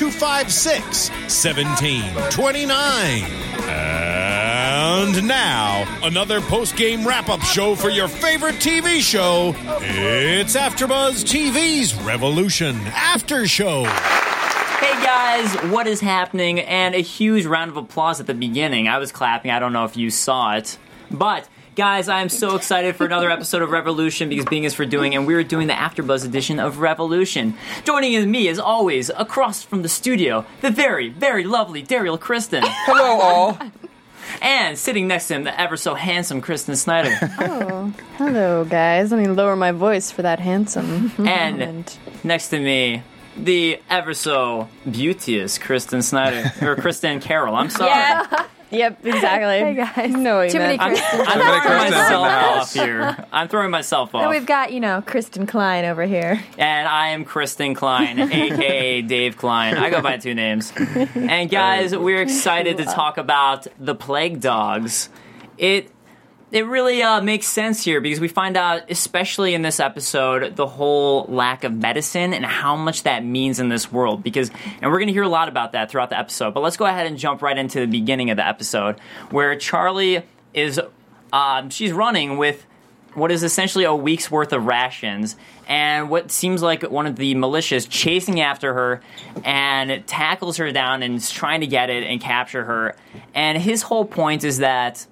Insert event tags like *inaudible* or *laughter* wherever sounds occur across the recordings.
256 1729. And now, another post game wrap up show for your favorite TV show. It's AfterBuzz TV's Revolution After Show. Hey guys, what is happening? And a huge round of applause at the beginning. I was clapping, I don't know if you saw it. But guys, I am so *laughs* excited for another episode of Revolution because Bing is for doing, and we're doing the AfterBuzz edition of Revolution. Joining me, as always, across from the studio, the very, very lovely Daryl Kristen. *laughs* Hello, all. And sitting next to him, the ever so handsome Kristen Snyder. *laughs* Oh, hello, guys. Let me lower my voice for that handsome. And moment. next to me, the ever so beauteous Kristen Snyder. Or Kristen Carroll, I'm sorry. Yeah. Yep, exactly. Hey, guys. No, you Too many meant. Kristen. I'm many throwing Kristens in the myself house. off here. I'm throwing myself And off. we've got, you know, Kristen Klein over here. And I am Kristen Klein, *laughs* aka Dave Klein. I go by two names. And guys, we're excited to talk about the plague dogs. It it really uh, makes sense here because we find out, especially in this episode, the whole lack of medicine and how much that means in this world. Because, and we're going to hear a lot about that throughout the episode. But let's go ahead and jump right into the beginning of the episode, where Charlie is, um, she's running with what is essentially a week's worth of rations, and what seems like one of the militias chasing after her and tackles her down and is trying to get it and capture her. And his whole point is that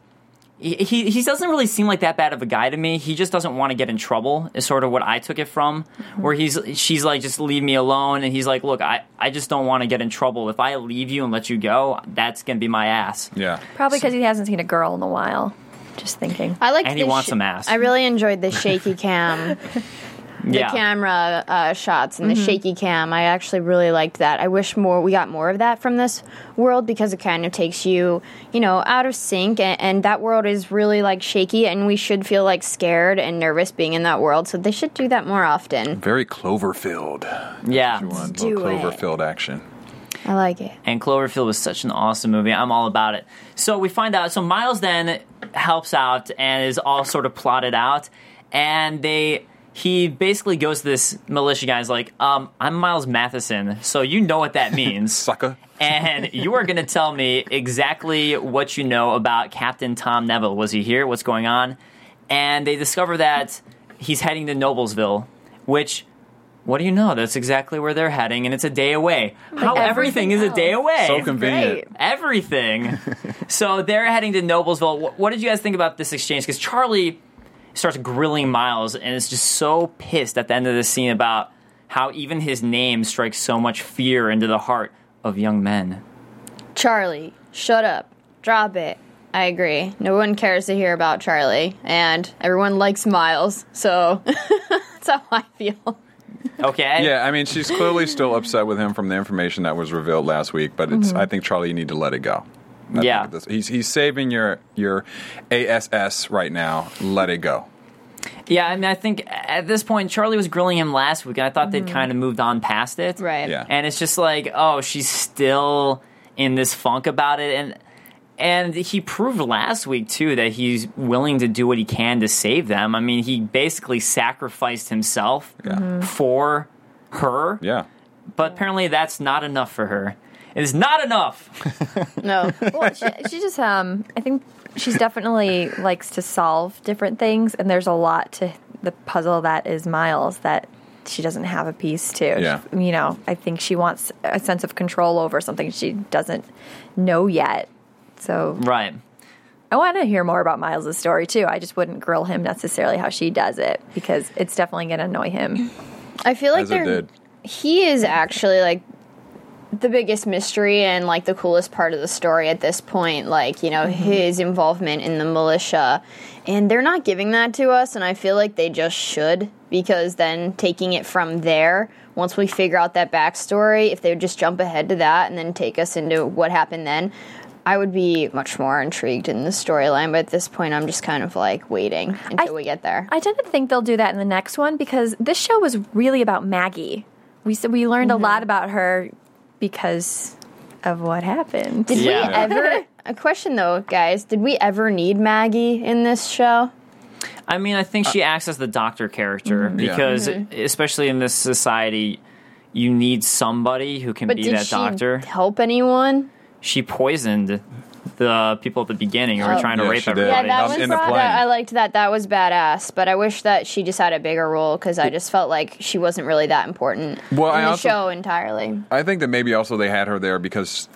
he, he he doesn't really seem like that bad of a guy to me. He just doesn't want to get in trouble. Is sort of what I took it from. Mm-hmm. Where he's she's like just leave me alone, and he's like, look, I I just don't want to get in trouble. If I leave you and let you go, that's gonna be my ass. Yeah. Probably because he hasn't seen a girl in a while. Just thinking. I like And he the wants some ass. I really enjoyed the shaky cam, *laughs* the yeah. camera uh, shots and the shaky cam. I actually really liked that. I wish more we got more of that from this world because it kind of takes you, you know, out of sync. And, and that world is really like shaky, and we should feel like scared and nervous being in that world. So they should do that more often. Very Cloverfield. yeah. You want do little it. Cloverfield action. I like it. and Cloverfield was such an awesome movie. I'm all about it. So we find out. So Miles then helps out and is all sort of plotted out, and they he basically goes to this militia guy and is like, um, "I'm Miles Matheson, so you know what that means, *laughs* Sucker. and you are going to tell me exactly what you know about Captain Tom Neville. Was he here? What's going on?" And they discover that he's heading to Noblesville, which. What do you know? That's exactly where they're heading, and it's a day away. How everything everything is a day away So convenient. everything. *laughs* so they're heading to Noblesville. What, what did you guys think about this exchange? Because Charlie starts grilling Miles and is just so pissed at the end of the scene about how even his name strikes so much fear into the heart of young men. Charlie, shut up. Drop it. I agree. No one cares to hear about Charlie, and everyone likes Miles, so *laughs* that's how I feel. Okay? Yeah, I mean, she's clearly still upset with him from the information that was revealed last week, but it's. Mm-hmm. I think Charlie, you need to let it go. I Yeah. this- he's he's saving your your ASS right now. Let it go. Yeah, I mean, I think at this point, Charlie was grilling him last week, and I thought they'd mm-hmm. kind of moved on past it. Right. Yeah. and it's just like oh she's still in this funk about it and and he proved last week too that he's willing to do what he can to save them i mean he basically sacrificed himself Yeah. for her Yeah. but apparently that's not enough for her it is not enough *laughs* No. Well, she, she just, um, I think she's definitely likes to solve different things, and there's a lot to the puzzle that is Miles that she doesn't have a piece to. Yeah. You know, I think she wants a sense of control over something she doesn't know yet. So right I want to hear more about Miles' story too. I just wouldn't grill him necessarily how she does it because it's definitely going to annoy him. I feel like As it they're did. he is actually like the biggest mystery and like the coolest part of the story at this point like you know his involvement in the militia and they're not giving that to us and i feel like they just should because then taking it from there once we figure out that backstory if they would just jump ahead to that and then take us into what happened then i would be much more intrigued in the storyline but at this point i'm just kind of like waiting until we get there I tend to think they'll do that in the next one because this show was really about Maggie. We said we learned Mm-hmm. a lot about her because of what happened. Did Yeah. we ever? A question though, guys. Did we ever need Maggie in this show? I mean, I think she acts as the doctor character because, Mm-hmm. especially in this society, you need somebody who can But be did that she doctor. help anyone? She poisoned the people at the beginning who were oh. trying to Yeah, rape she did. everybody. Yeah, that was in the that. I liked that. That was badass. But I wish that she just had a bigger role because I just felt like she wasn't really that important Well, in I the also- show entirely. I think that maybe also they had her there because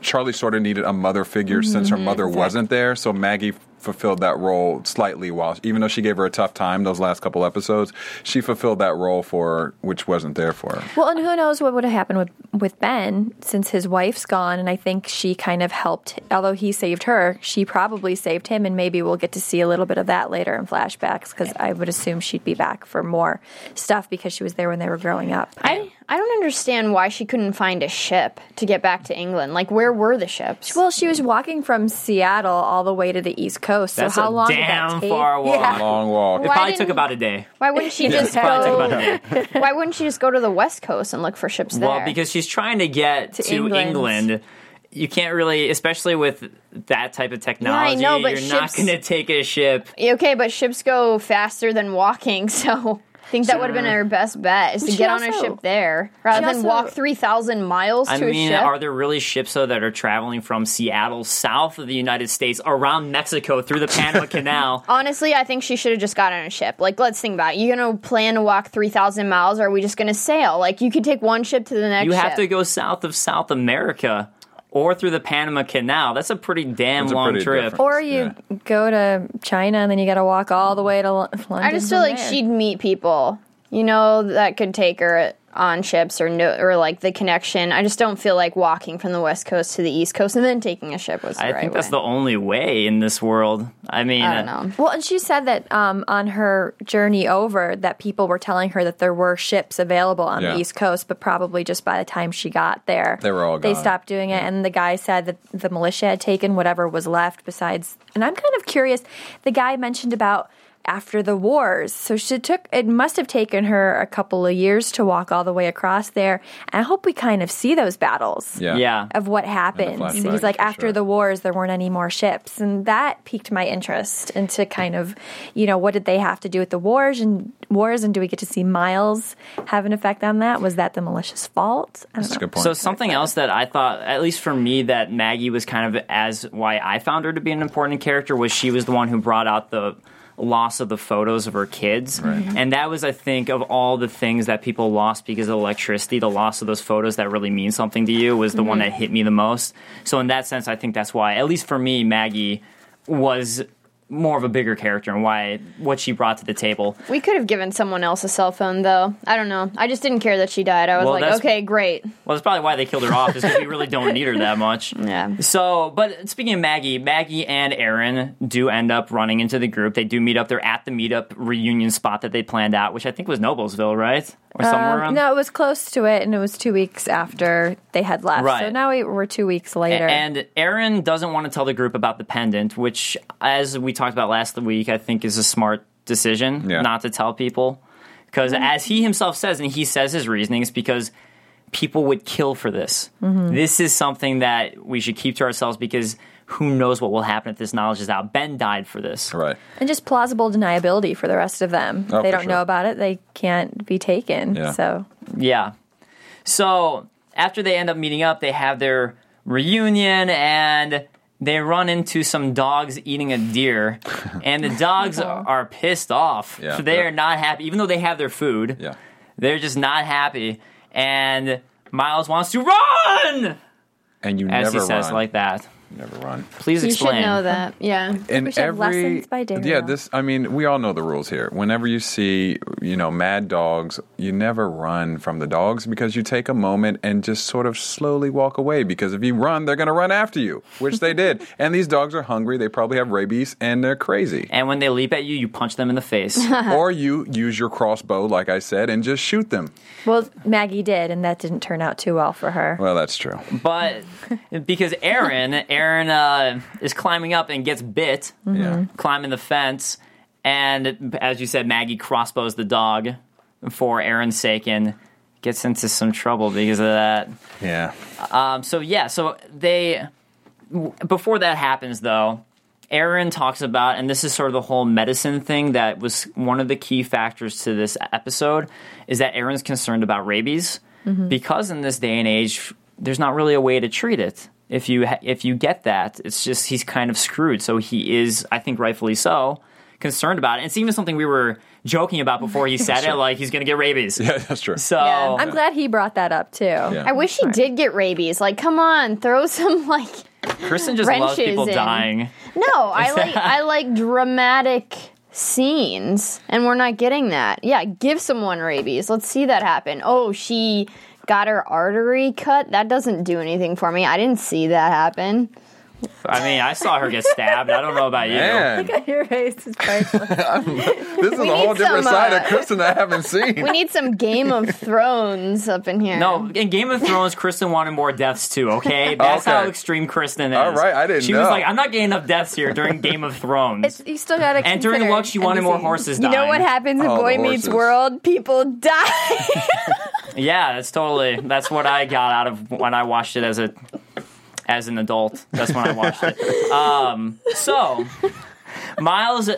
Charlie sort of needed a mother figure since her mm-hmm, mother wasn't there. So Maggie fulfilled that role slightly while, even though she gave her a tough time those last couple episodes, she fulfilled that role for her, which wasn't there for her. Well, and who knows what would have happened with, with Ben since his wife's gone, and I think she kind of helped. Although he saved her, she probably saved him, and maybe we'll get to see a little bit of that later in flashbacks because I would assume she'd be back for more stuff because she was there when they were growing up. I I don't understand why she couldn't find a ship to get back to England. Like, where were the ships? well, she was walking from Seattle all the way to the East Coast. So That's how a long damn did that take? far walk. Yeah. Long walk. It Why probably took didn't- about a day. why wouldn't she *laughs* just Probably took go? about a day. *laughs* why wouldn't she just go to the West Coast and look for ships there? Well, because she's trying to get to, To England. England. You can't really, especially with that type of technology, know, but you're not ships- going to take a ship. Okay, but ships go faster than walking, *laughs* so I think that would have been her best bet is to She get on a also- ship there rather than also- walk three thousand miles I to mean, a ship. are there really ships though that are traveling from Seattle, south of the United States, around Mexico through the Panama *laughs* Canal? Honestly, I think she should have just got on a ship. Like, let's think about it. You're gonna plan to walk three thousand miles, or are we just gonna sail? Like, you could take one ship to the next. You have ship. to go south of South America or through the Panama Canal. That's a pretty damn That's long pretty trip. different- Or you go to China and then you got to walk all the way to London. I just feel like there. she'd meet people, you know, that could take her on ships or no, or like the connection. I just don't feel like walking from the west coast to the east coast and then taking a ship was the I right think that's way. the only way in this world. I mean, I don't know. Well, and she said that um, on her journey over, that people were telling her that there were ships available on Yeah. the East Coast, but probably just by the time she got there, They were all They stopped doing it, and the guy said that the militia had taken whatever was left. Besides, and I'm kind of curious. The guy mentioned about after the wars, so she took. It must have taken her a couple of years to walk all the way across there. And I hope we kind of see those battles Yeah. yeah. of what happened. flashbacks, He's like, after sure. the wars, there weren't any more ships, and that piqued my interest into kind of, you know, what did they have to do with the wars and wars, and do we get to see Miles have an effect on that? Was that the malicious fault? I don't That's a good point. So something else that I thought, at least for me, that Maggie was kind of as why I found her to be an important character was she was the one who brought out the loss of the photos of her kids, mm-hmm. and that was, I think, of all the things that people lost because of electricity, the loss of those photos that really mean something to you was the one mm-hmm. that hit me the most. So in that sense, I think that's why, at least for me, Maggie was more of a bigger character and why what she brought to the table. We could have given someone else a cell phone, though. I don't know. I just didn't care that she died. I was Well, like, okay, great. Well, that's probably why they killed her off, is because we really don't need her that much. *laughs* Yeah. So, but speaking of Maggie, Maggie and Aaron do end up running into the group. They do meet up. They're at the meetup reunion spot that they planned out, which I think was Noblesville, right? Or somewhere Um, around. no, it was close to it, and it was two weeks after they had left. Right. So now we, we're two weeks later. And Aaron doesn't want to tell the group about the pendant, which, as we talked about last week, I think is a smart decision Yeah. not to tell people. Because as he himself says, and he says his reasonings, because people would kill for this. Mm-hmm. This is something that we should keep to ourselves because who knows what will happen if this knowledge is out. Ben died for this. right. and just plausible deniability for the rest of them. Oh, they don't sure. know about it. They can't be taken. Yeah. So Yeah. So after they end up meeting up, they have their reunion and they run into some dogs eating a deer, *laughs* and the dogs are, are pissed off. Yeah. they are not happy, even though they have their food. Yeah. They're just not happy, and Miles wants to run, And you as never he says run. like that. Never run. Please explain. You should know that. Yeah. And We should have every lessons by Daryl. yeah, this I mean, we all know the rules here. Whenever you see, you know, mad dogs, you never run from the dogs because you take a moment and just sort of slowly walk away because if you run, they're going to run after you, which they did. *laughs* And these dogs are hungry, they probably have rabies and they're crazy. And when they leap at you, you punch them in the face. *laughs* or you use your crossbow like I said and just shoot them. Well, Maggie did, and that didn't turn out too well for her. Well, that's true. but because Aaron, Aaron uh, is climbing up and gets bit, Yeah. climbing the fence, and as you said, Maggie crossbows the dog for Aaron's sake and gets into some trouble because of that. Yeah. Um, so yeah, so they before that happens though, Aaron talks about, and this is sort of the whole medicine thing that was one of the key factors to this episode, is that Aaron's concerned about rabies because in this day and age, there's not really a way to treat it. If you ha- if you get that, it's just he's kind of screwed. So he is, I think, rightfully so, concerned about it. It's even something we were joking about before he *laughs* said it, like he's going to get rabies. *laughs* Yeah, that's true. So Yeah. I'm glad he brought that up too. Yeah. I wish he did get rabies. Like, come on, throw some *laughs* like. Kristen just loves wrenches people in. dying. No, I like I like dramatic scenes, and we're not getting that. Yeah, give someone rabies. Let's see that happen. Oh, she got her artery cut. That doesn't do anything for me. I didn't see that happen. I mean, I saw her get stabbed. I don't know about you. Man, Your face is priceless. *laughs* this is a whole need different some, side uh, of Kristen I haven't seen. *laughs* We need some Game of Thrones up in here. No, in Game of Thrones, Kristen wanted more deaths too. Okay, that's Okay. how extreme Kristen is. All right, I didn't She was know. like, "I'm not getting enough deaths here during Game of Thrones." It's, you still gotta and during consider Luck, she wanted more NBC. horses You dying. know what happens in Oh, the Boy Meets horses. World? People die. *laughs* Yeah, that's totally. That's what I got out of when I watched it as a as an adult. That's when I watched it. Um, so. Miles,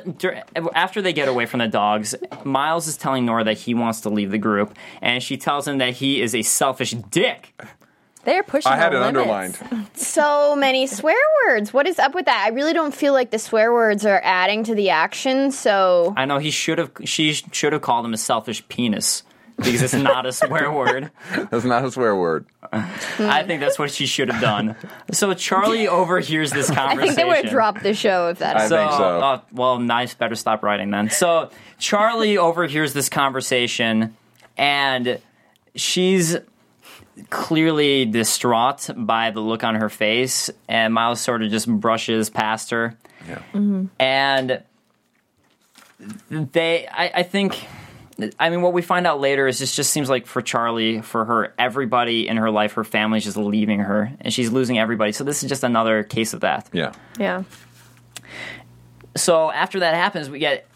after they get away from the dogs, Miles is telling Nora that he wants to leave the group, and she tells him that he is a selfish dick. They're pushing. I had it limits. underlined. so many swear words. What is up with that? I really don't feel like the swear words are adding to the action. So I know he should have. She should have called him a selfish penis because it's not a *laughs* swear word. That's not a swear word. I think that's what she should have done. So Charlie overhears this conversation. I conversation. think they would have dropped the show if that. I happened. think so. uh, well, nice. Better stop writing then. So Charlie overhears this conversation, and she's clearly distraught by the look on her face. And Miles sort of just brushes past her, Yeah. and they. I, I think. I mean, what we find out later is this just seems like for Charlie, for her, everybody in her life, her family's just leaving her, and she's losing everybody. So this is just another case of that Yeah. Yeah. so after that happens, we get.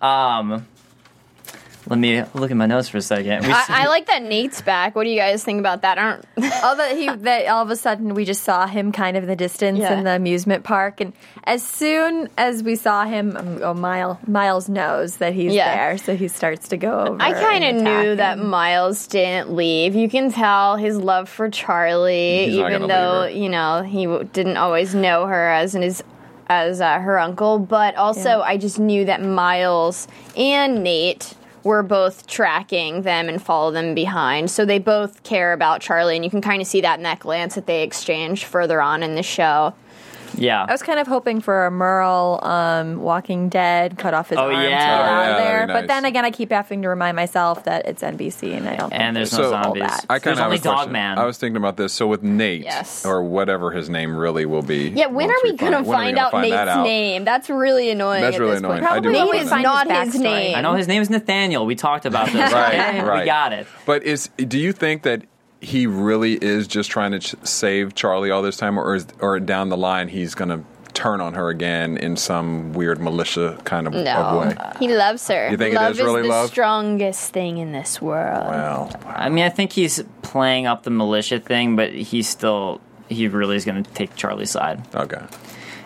Um, let me look at my notes for a second. I, I like that Nate's back. What do you guys think about that? I don't. *laughs* all that he that all of a sudden we just saw him kind of in the distance Yeah. in the amusement park, and as soon as we saw him, um, oh, Miles Miles knows that he's Yeah. there, so he starts to go over. I kind of and attack knew that. Miles didn't leave. You can tell his love for Charlie, He's even though you know he w- didn't always know her as his as uh, her uncle. But also, Yeah. I just knew that Miles and Nate were both tracking them and follow them behind. So they both care about Charlie, and you can kind of see that in that glance that they exchange further on in the show. Yeah. I was kind of hoping for a Merle, um, Walking Dead, cut off his Oh, arm to get yeah. out Oh, of yeah, there. that'd But then again, I keep having to remind myself that it's NBC, and I don't. and think there's no So, zombies. I kind there's of only have a question. Dogman. I was thinking about this. So with Nate, Yes. or whatever his name really will be. Yeah, when are we, gonna when are we find out find Nate's that out? name? That's really annoying. That's at really this annoying. Point. I do Probably want Nate is not out. his name. I know his name is Nathaniel. We talked about this. *laughs* Right, *laughs* right. We got it. But is do you think that he really is just trying to ch- save Charlie all this time, or is, or down the line he's going to turn on her again in some weird militia kind of, of No, way? he loves her. You think it love is really the love? strongest thing in this world. Well, I mean, I think he's playing up the militia thing, but he's still. He really is going to take Charlie's side. okay.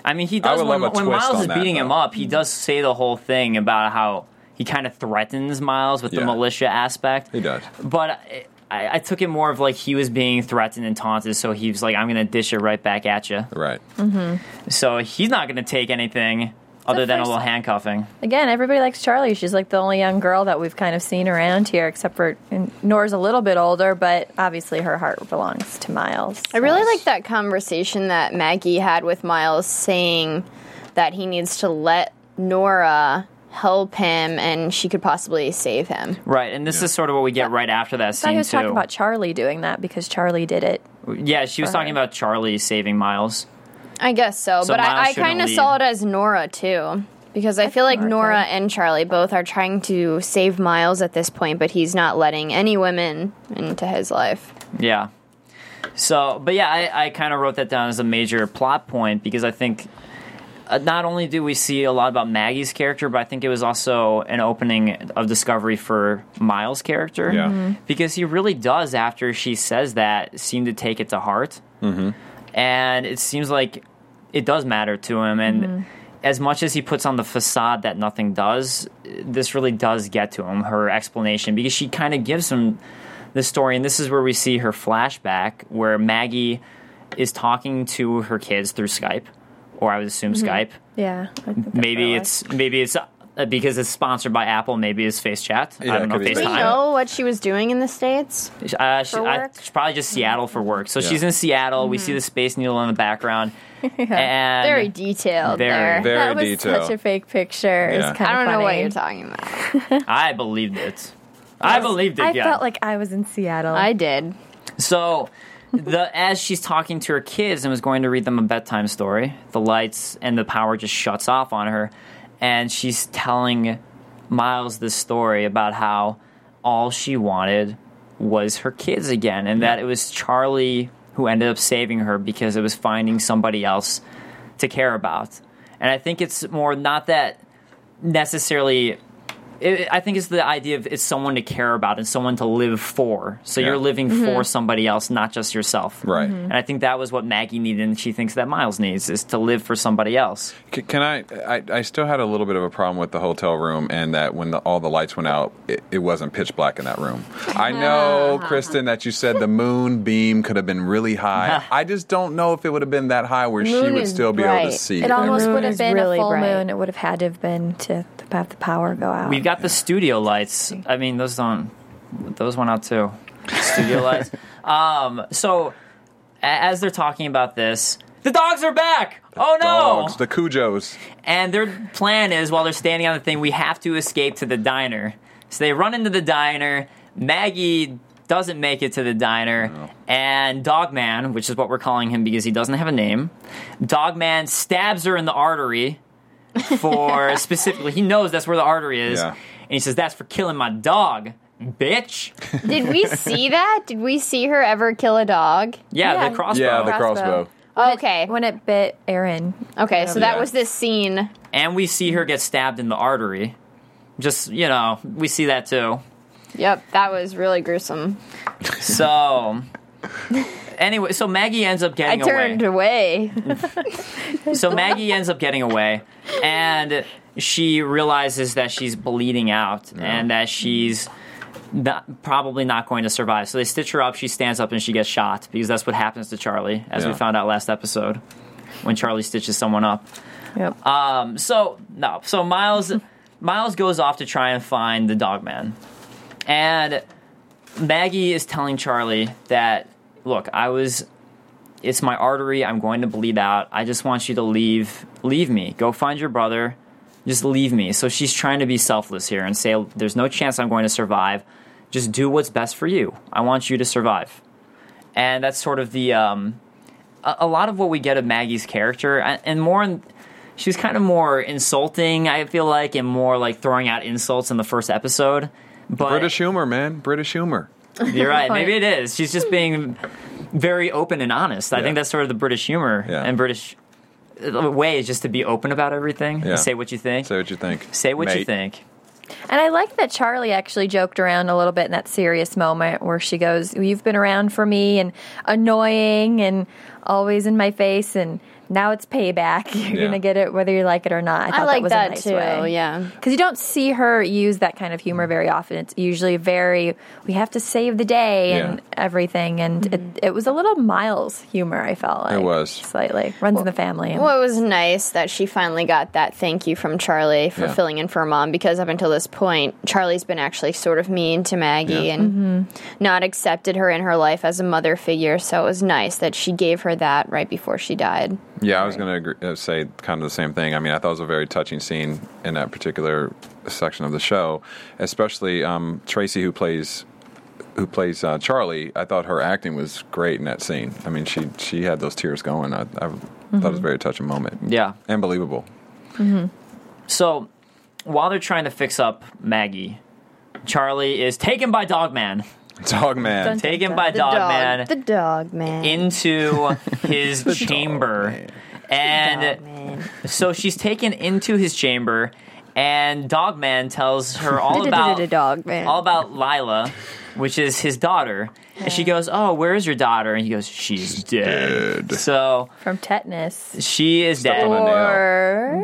I mean, he does when, when Miles on is that, beating him up. He does say the whole thing about how he kind of threatens Miles with the militia aspect. He does. But I, I took it more of like he was being threatened and taunted, so he was like, "I'm going to dish it right back at you." Right. Mm-hmm. So he's not going to take anything other than a little handcuffing. Again, everybody likes Charlie. She's like the only young girl that we've kind of seen around here, except for Nora's a little bit older, but obviously her heart belongs to Miles. I really like that conversation that Maggie had with Miles saying that he needs to let Nora help him and she could possibly save him. Right, and this is sort of what we get right after that I thought scene he was too. talking about Charlie doing that because Charlie did it. yeah, she was talking her. about Charlie saving Miles. I guess so, So but Miles I, I kind of saw it as Nora too. Because I feel like Nora Nora and Charlie both are trying to save Miles at this point, but he's not letting any women into his life. Yeah. So, but yeah, I, I kind of wrote that down as a major plot point because I think not only do we see a lot about Maggie's character, but I think it was also an opening of discovery for Miles' character. Yeah. Mhm. Because he really does, after she says that, seem to take it to heart. Mm-hmm. And it seems like it does matter to him. And as much as he puts on the facade that nothing does, this really does get to him, her explanation, because she kind of gives him the story. And this is where we see her flashback, where Maggie is talking to her kids through Skype, or I would assume Skype. Yeah. I think that's Maybe what it it's maybe it's uh, because it's sponsored by Apple. Maybe it's Face Chat. Yeah, I don't know it could be Do we FaceTime. FaceTime. know what she was doing in the States? Uh, she, For I, she's probably just Seattle for work. So Yeah. she's in Seattle. We see the Space Needle in the background. *laughs* And Very detailed Very, there. was. Very that was detailed. such a fake picture. Yeah. was kind I don't know what you're talking about. *laughs* I believed it. I believed it. I yeah. felt like I was in Seattle. I did. So, the as she's talking to her kids and was going to read them a bedtime story, the lights and the power just shuts off on her, and she's telling Miles this story about how all she wanted was her kids again, and that it was Charlie who ended up saving her because it was finding somebody else to care about. And I think it's more not that necessarily it, I think it's the idea of it's someone to care about and someone to live for. So Yeah. you're living mm-hmm. for somebody else, not just yourself. Right. Mm-hmm. And I think that was what Maggie needed, and she thinks that Miles needs is to live for somebody else. C- Can I, I? I still had a little bit of a problem with the hotel room, and that when the, all the lights went out, it, it wasn't pitch black in that room. I know, *laughs* Kristen, that you said the moon beam could have been really high. *laughs* I just don't know if it would have been that high where she would is still be able to see. it almost would have been really a full bright. moon. It would have had to have been to have the power go out. We've got the studio lights. I mean, those don't. Those went out too. Studio lights. *laughs* Um, so, a- as they're talking about this, the dogs are back. Oh no! Dogs, the Cujos. And their plan is while they're standing on the thing, we have to escape to the diner. So they run into the diner. Maggie doesn't make it to the diner. And Dogman, which is what we're calling him because he doesn't have a name, Dogman stabs her in the artery for *laughs* specifically, he knows that's where the artery is. Yeah. And he says, That's for killing my dog, bitch. *laughs* Did we see that? Did we see her ever kill a dog? Yeah, Yeah. the crossbow. Yeah, the Crossbow. crossbow. Oh, okay. when it bit Aaron. Okay, so that Yeah. was this scene. and we see her get stabbed in the artery. Just, you know, we see that too. Yep, that was really gruesome. So, *laughs* anyway, so Maggie ends up getting away. I turned away. away. *laughs* So Maggie ends up getting away, and she realizes that she's bleeding out and that she's not, probably not going to survive. So they stitch her up. She stands up and she gets shot because that's what happens to Charlie, as we found out last episode when Charlie stitches someone up. Yep. Um, so no, so Miles Miles goes off to try and find the dog man. And Maggie is telling Charlie that look, I was it's my artery, I'm going to bleed out. I just want you to leave leave me. Go find your brother. Just leave me. So she's trying to be selfless here and say there's no chance I'm going to survive. Just do what's best for you. I want you to survive. And that's sort of the um a, a lot of what we get of Maggie's character and more in, she's kind of more insulting, I feel like, and more like throwing out insults in the first episode. But British humor, man. British humor. *laughs* you're right. Maybe it is. She's just being very open and honest. I Yeah. think that's sort of the British humor Yeah. and British uh, way is just to be open about everything. Yeah. Say what you think. Say what you think. Say what you think. And I like that Charlie actually joked around a little bit in that serious moment where she goes, You've been around for me and annoying and always in my face. And now it's payback. *laughs* You're Yeah. gonna get it whether you like it or not. I, I thought like was that a nice too. way. Yeah. Because you don't see her use that kind of humor very often. It's usually very, we have to save the day and Yeah. everything. And it, mm-hmm. it was a little Miles humor, I felt like. It was. Slightly. Runs in the family. Well, it was nice that she finally got that thank you from Charlie for Yeah. filling in for her mom because up until this point, Charlie's been actually sort of mean to Maggie Yeah. and mm-hmm. not accepted her in her life as a mother figure. So it was nice that she gave her that right before she died. Yeah, I was going to uh, say kind of the same thing. I mean, I thought it was a very touching scene in that particular section of the show, especially um, Tracy, who plays who plays uh, Charlie. I thought her acting was great in that scene. I mean, she she had those tears going. I, I thought it was a very touching moment. Yeah. and believable. So while they're trying to fix up Maggie, Charlie is taken by Dogman. Dog man. Dun- Taken by The dog, man. the dog man. into *laughs* his chamber. And man. so she's taken into his chamber, and Dogman tells her *laughs* all about dog man. all about Lila, which is his daughter. And she goes, "Oh, where is your daughter?" And he goes, "She's, dead. dead. So From tetanus. she is Stepped dead. *laughs* or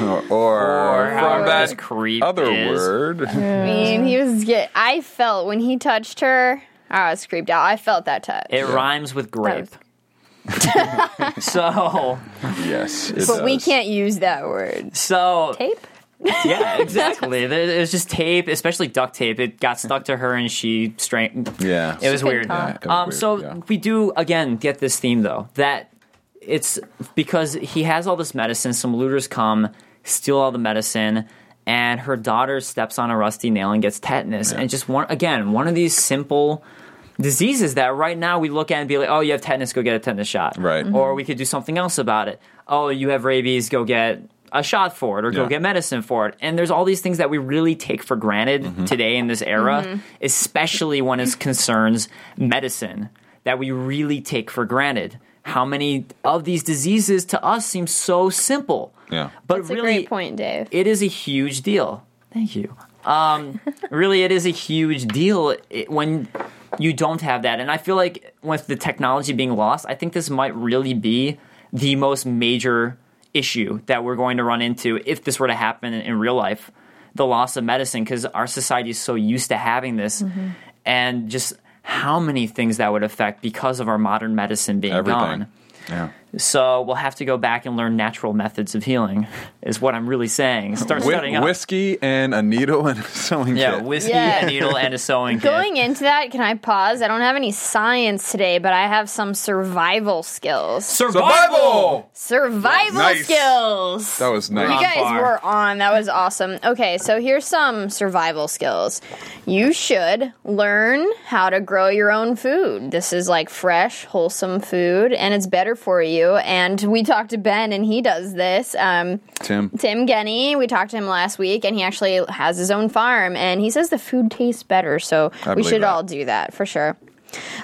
Or, or, Or from that this creep other is. word. I mean, he was get. I felt when he touched her, I was creeped out. I felt that touch. It rhymes with grape. *laughs* *laughs* so, yes, it but we can't use that word. so Tape? Yeah, *laughs* exactly. It was just tape, especially duct tape. It got stuck to her, and she strained. Yeah, It was couldn't weird. Yeah, it was Um, weird, so yeah. we do again get this theme though that it's because he has all this medicine. Some looters come, steal all the medicine, and her daughter steps on a rusty nail and gets tetanus. And just one again, one of these simple diseases that right now we look at and be like, oh, you have tetanus, go get a tetanus shot. Right. Mhm. Or we could do something else about it. Oh, you have rabies, go get a shot for it or go Yeah. get medicine for it. And there's all these things that we really take for granted Mm-hmm. today in this era, especially when it concerns medicine, that we really take for granted. How many of these diseases to us seem so simple? Yeah. But That's a really, great point, Dave. it is a huge deal. Thank you. Um, *laughs* really, it is a huge deal when you don't have that. And I feel like with the technology being lost, I think this might really be the most major issue that we're going to run into if this were to happen in, in real life the loss of medicine, because our society is so used to having this. Mm-hmm. And just how many things that would affect because of our modern medicine being Everything. gone. Yeah. So we'll have to go back and learn natural methods of healing, is what I'm really saying. Start Whi- studying up. whiskey and a needle and a *laughs* sewing Yeah, kit. whiskey, Yeah. a needle, and a sewing kit. Going into that, can I pause? I don't have any science today, but I have some survival skills. Survival. Survival Nice. skills. That was nice. You guys par. were on. That was awesome. Okay, so here's some survival skills. You should learn how to grow your own food. This is like fresh, wholesome food, and it's better for you. And we talked to Ben, and he does this. Um, Tim. Tim Genny, we talked to him last week, and he actually has his own farm, and he says the food tastes better. So I we should that. all do that for sure.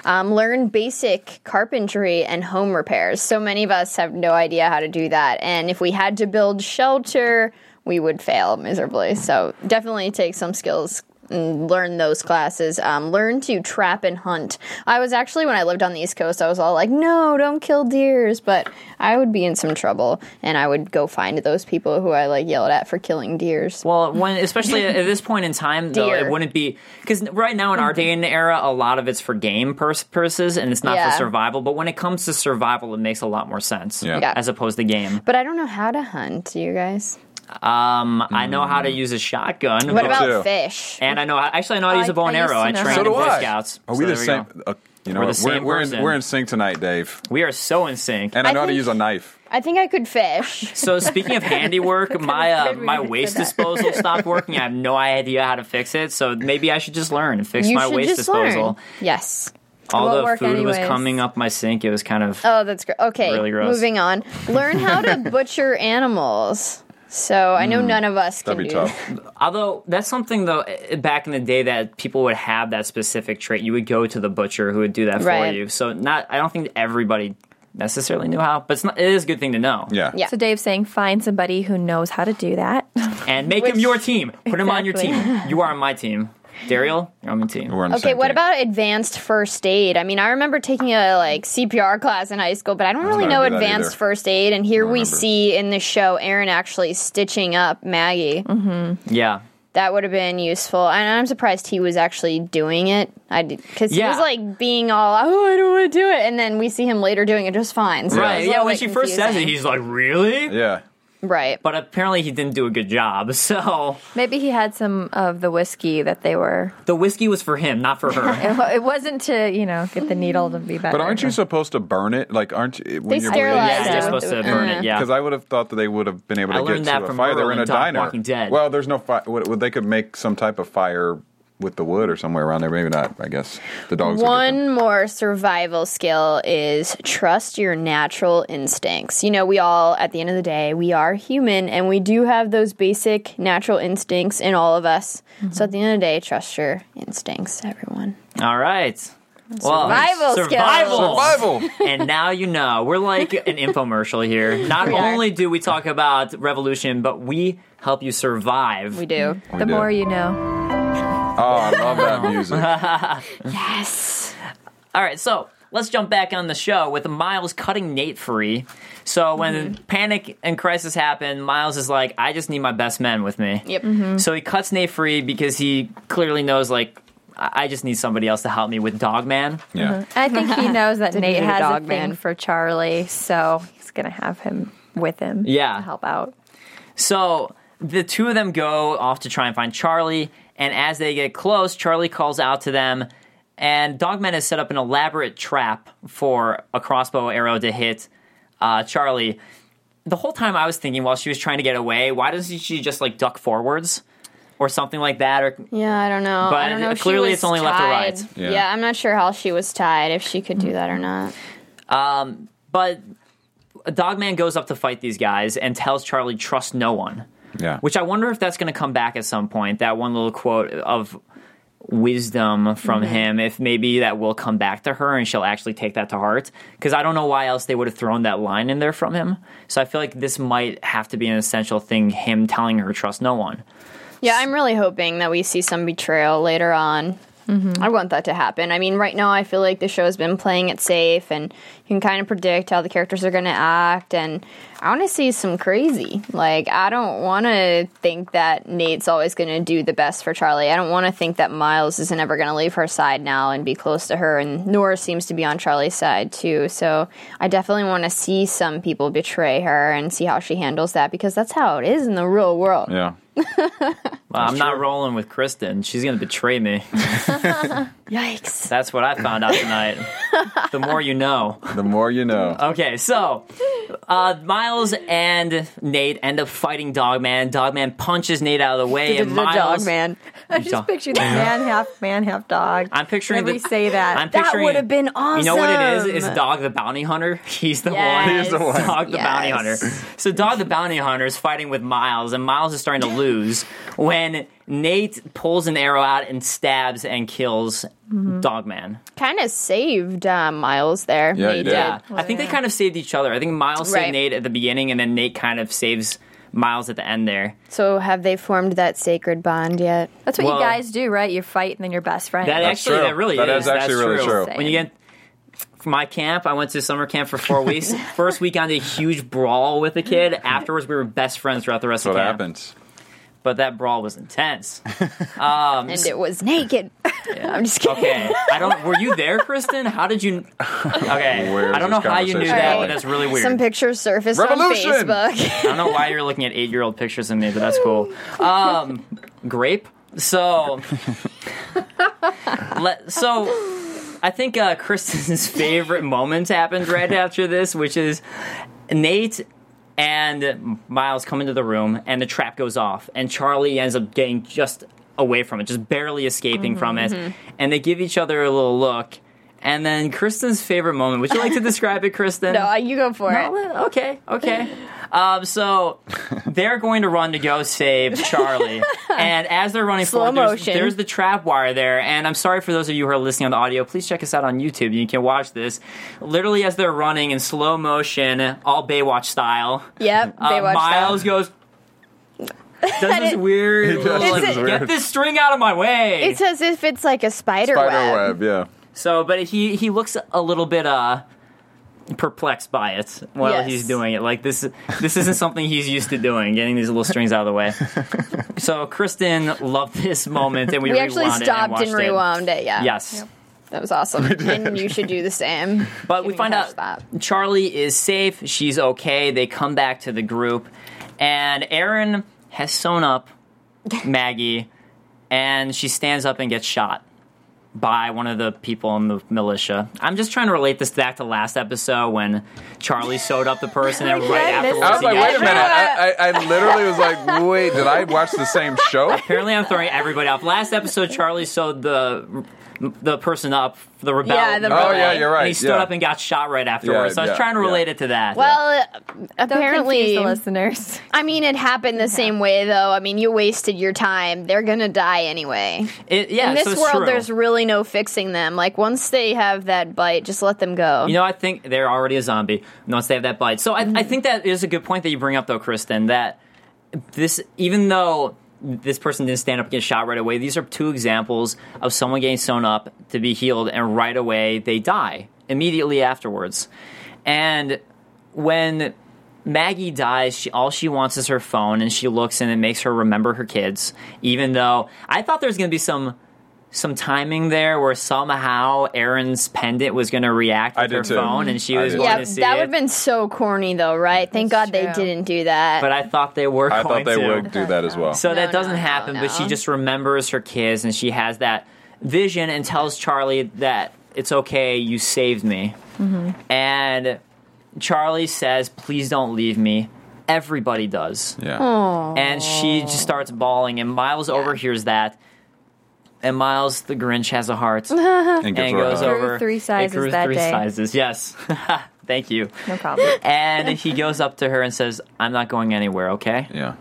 Um, learn basic carpentry and home repairs. So many of us have no idea how to do that, and if we had to build shelter, we would fail miserably. So definitely take some skills. And learn those classes. Um, learn to trap and hunt. I was actually when I lived on the East Coast, I was all like, "No, don't kill deers," but I would be in some trouble, and I would go find those people who I like yelled at for killing deers. Well, when especially at this point in time, though, Deer. it wouldn't be because right now in our day and era, a lot of it's for game purs- purposes and it's not Yeah. for survival. But when it comes to survival, it makes a lot more sense Yeah. Yeah. as opposed to game. But I don't know how to hunt. You guys? Um, I know how to use a shotgun. What about too. fish? And I know actually I know how to use a bow and I used arrow. to I know trained how in Boy I. Scouts. Are So we the there same? go. Uh, you know, We're the what? same we're, we're, in, person. we're in sync tonight, Dave. We are so in sync. And I I know how to think- use a knife. I think I could fish. *laughs* So speaking of *laughs* handiwork, my uh, afraid we my were waste say that. disposal *laughs* stopped working. I have no idea how to fix it. So maybe I should just learn and fix you my should waste just disposal. learn. Yes. All won't the work food was anyways. coming up my sink. It was kind of Oh, that's great. Okay, Really gross. moving on. Learn how to butcher animals. So I know mm. none of us can That'd be do. tough. *laughs* Although that's something though, back in the day that people would have that specific trait. You would go to the butcher who would do that Right. for you. So not, I don't think everybody necessarily knew how, but it's not, it is a good thing to know. Yeah. Yeah. So Dave's saying find somebody who knows how to do that. And make him your team. Put him on your team. *laughs* You are on my team. Daryl, you're on my team. We're on Okay, what team. about advanced first aid? I mean, I remember taking a like CPR class in high school, but I don't really not know good advanced either. first aid. And here we remember. see in the show Aaron actually stitching up Maggie. Mm-hmm. Yeah. That would have been useful, and I'm surprised he was actually doing it. I because he Yeah. was like being all, "Oh, I don't want to do it," and then we see him later doing it just fine. So Right. Yeah. When bit she first says it, he's like, "Really?" Yeah. Right. But apparently, he didn't do a good job. *laughs* So Maybe he had some of the whiskey that they were. the whiskey was for him, not for her. *laughs* It, wasn't to you know get the needle to be better. But aren't you supposed to burn it? Like, aren't you? When They you're sterilize yeah, it you're supposed to burn it. Yeah. Because I would have thought that they would have been able to I get to that a from fire. They Earl were in in a diner. Walking Dead. Well, there's no fire. Well, they could make some type of fire with the wood or somewhere around there. Maybe not. I guess the dogs. would. One more survival skill is trust your natural instincts. You know, we all, at the end of the day, we are human and we do have those basic natural instincts in all of us. Mm-hmm. So at the end of the day, trust your instincts, everyone. All right. Well, Survival skills. survival. Survival. *laughs* and now you know. We're like an infomercial here. *laughs* Not We only do we talk about revolution, but we help you survive. We do. the do. more you know. Oh, I love that music. *laughs* Yes. All right, so let's jump back on the show with Miles cutting Nate free. So when mm-hmm. panic and crisis happen, Miles is like, "I just need my best men with me." Yep. Mm-hmm. So he mm-hmm. cuts Nate free because he clearly knows, like, I I just need somebody else to help me with Dogman. Yeah. I think he *laughs* knows that Nate need a has a dog thing man. for Charlie, so he's gonna have him with him. Yeah. to help out. So the two of them go off to try and find Charlie, and as they get close, Charlie calls out to them, and Dogman has set up an elaborate trap for a crossbow arrow to hit uh, Charlie. The whole time I was thinking while she was trying to get away, why doesn't she just like duck forwards or something like that? Or Yeah, I don't know. But I don't know if she clearly was it's only left or right. tied. Yeah. Yeah. I'm not sure how she was tied, if she could do that or not. Um, but Dogman goes up to fight these guys and tells Charlie trust no one. Yeah. Which I wonder if that's going to come back at some point. That one little quote of wisdom from Mm-hmm. him, if maybe that will come back to her and she'll actually take that to heart. Because I don't know why else they would have thrown that line in there from him. So I feel like this might have to be an essential thing, him telling her trust no one. Yeah, I'm really hoping that we see some betrayal later on. Mm-hmm. I want that to happen. I mean, right now, I feel like the show has been playing it safe, and you can kind of predict how the characters are going to act. And I want to see some crazy. Like, I don't want to think that Nate's always going to do the best for Charlie. I don't want to think that Miles isn't ever going to leave her side now and be close to her. And Nora seems to be on Charlie's side too. So I definitely want to see some people betray her and see how she handles that because that's how it is in the real world. Yeah. Well, I'm not rolling with Kristen. She's going to betray me. *laughs* *laughs* Yikes. That's what I found out tonight. *laughs* the more you know. The more you know. Okay, so uh, Miles and Nate end up fighting Dogman. Dogman punches Nate out of the way, and Miles. dog man. I just picture the man half man half dog. I'm picturing Whenever the, you say that. I'm That picturing, would have been awesome. You know what it is? It's Dog the Bounty Hunter. *laughs* He's the Yes. one. He's the one. Dog the Bounty Hunter. So Dog the Bounty Hunter is fighting with Miles, and Miles is starting to lose when Nate pulls an arrow out and stabs and kills Mm-hmm. Dogman. kind of saved uh, Miles there. Yeah, he Nate did. Yeah, I think they kind of saved each other. I think Miles saved Nate at the beginning, and then Nate kind of saves Miles at the end there. So have they formed that sacred bond yet? That's what Well- you guys do, right? You fight and then you're best friends. That That's actually, true. that really That is. is actually That's really true. When you get from my camp, I went to summer camp for four *laughs* weeks. First week, I did a huge brawl with a kid. Afterwards, we were best friends throughout the rest That's of what camp. happens. But that brawl was intense. *laughs* And it was naked. I'm just kidding. Okay, I don't. Were you there, Kristen? How did you? Okay, *laughs* Where is I don't know how you knew that, going? but that's really weird. Some pictures surfaced Revolution! on Facebook. I don't know why you're looking at eight year old pictures of me, but that's cool. Um, grape. So, *laughs* let, so I think uh, Kristen's favorite moment happened right after this, which is Nate and Miles come into the room, and the trap goes off, and Charlie ends up getting just away from it, just barely escaping from it, mm-hmm. and they give each other a little look. And then Kristen's favorite moment. Would you like to describe it, Kristen? *laughs* no, you go for it. Okay, okay. Um, so *laughs* they're going to run to go save Charlie, *laughs* and as they're running Slow forward, there's, motion. there's the trap wire there. And I'm sorry for those of you who are listening on the audio. Please check us out on YouTube. You can watch this. Literally, as they're running in slow motion, all Baywatch style. Yep. uh, Baywatch Miles style. goes. does this weird, little, does like, this get weird- this string out of my way. It's as if it's like a spider, Spider web. web, yeah. So, but he he looks a little bit uh perplexed by it while Yes. he's doing it. Like this this isn't something he's used to doing, getting these little strings out of the way. *laughs* so Kristen loved this moment, and we, We actually stopped and, and, watched it. rewound it. Yeah. Yes. That was awesome. and you should do the same. But we find out that. Charlie is safe. She's okay. They come back to the group, and Aaron has sewn up *laughs* Maggie, and she stands up and gets shot by one of the people in the militia. I'm just trying to relate this back to last episode when Charlie sewed up the person, and right Yeah, this- afterwards I was like, wait a minute. I, I, I literally was like, wait, did I watch the same show? Apparently, I'm throwing everybody off. Last episode, Charlie sewed the the person up, the rebel. Yeah, the Oh, yeah, you're right. And he stood yeah. up and got shot right afterwards. Yeah, so I was yeah, trying to yeah. relate it to that. Well, uh, Don't apparently, the listeners. I mean, it happened the same way, though. I mean, you wasted your time. They're gonna die anyway. It- yeah, In this so it's world, true. there's really no fixing them. Like once they have that bite, just let them go. You know, I think they're already a zombie once they have that bite. So I, I mm-hmm. think that is a good point that you bring up, though, Kristen. That this, even though this person didn't stand up and get shot right away, these are two examples of someone getting sewn up to be healed, and right away they die immediately afterwards. And when Maggie dies, she, all she wants is her phone, and she looks and it makes her remember her kids. Even though I thought there was going to be some some timing there where somehow Aaron's pendant was going to react with her too. phone, and she I was did. going yeah, to see that it. would have been so corny, though, right? Thank That's God they didn't do that. but I thought they were I going thought they to. would do that as well. So that doesn't no, no, happen, but she just remembers her kids, and she has that vision and tells Charlie that it's okay, you saved me. Mm-hmm. And Charlie says, "Please don't leave me." Everybody does. yeah. and she just starts bawling and miles overhears that and miles the grinch has a heart *laughs* and And gives her a goes hug. Grew over three it sizes grew that three day. sizes yes *laughs* thank you No problem. and he goes up to her and says i'm not going anywhere okay Yeah,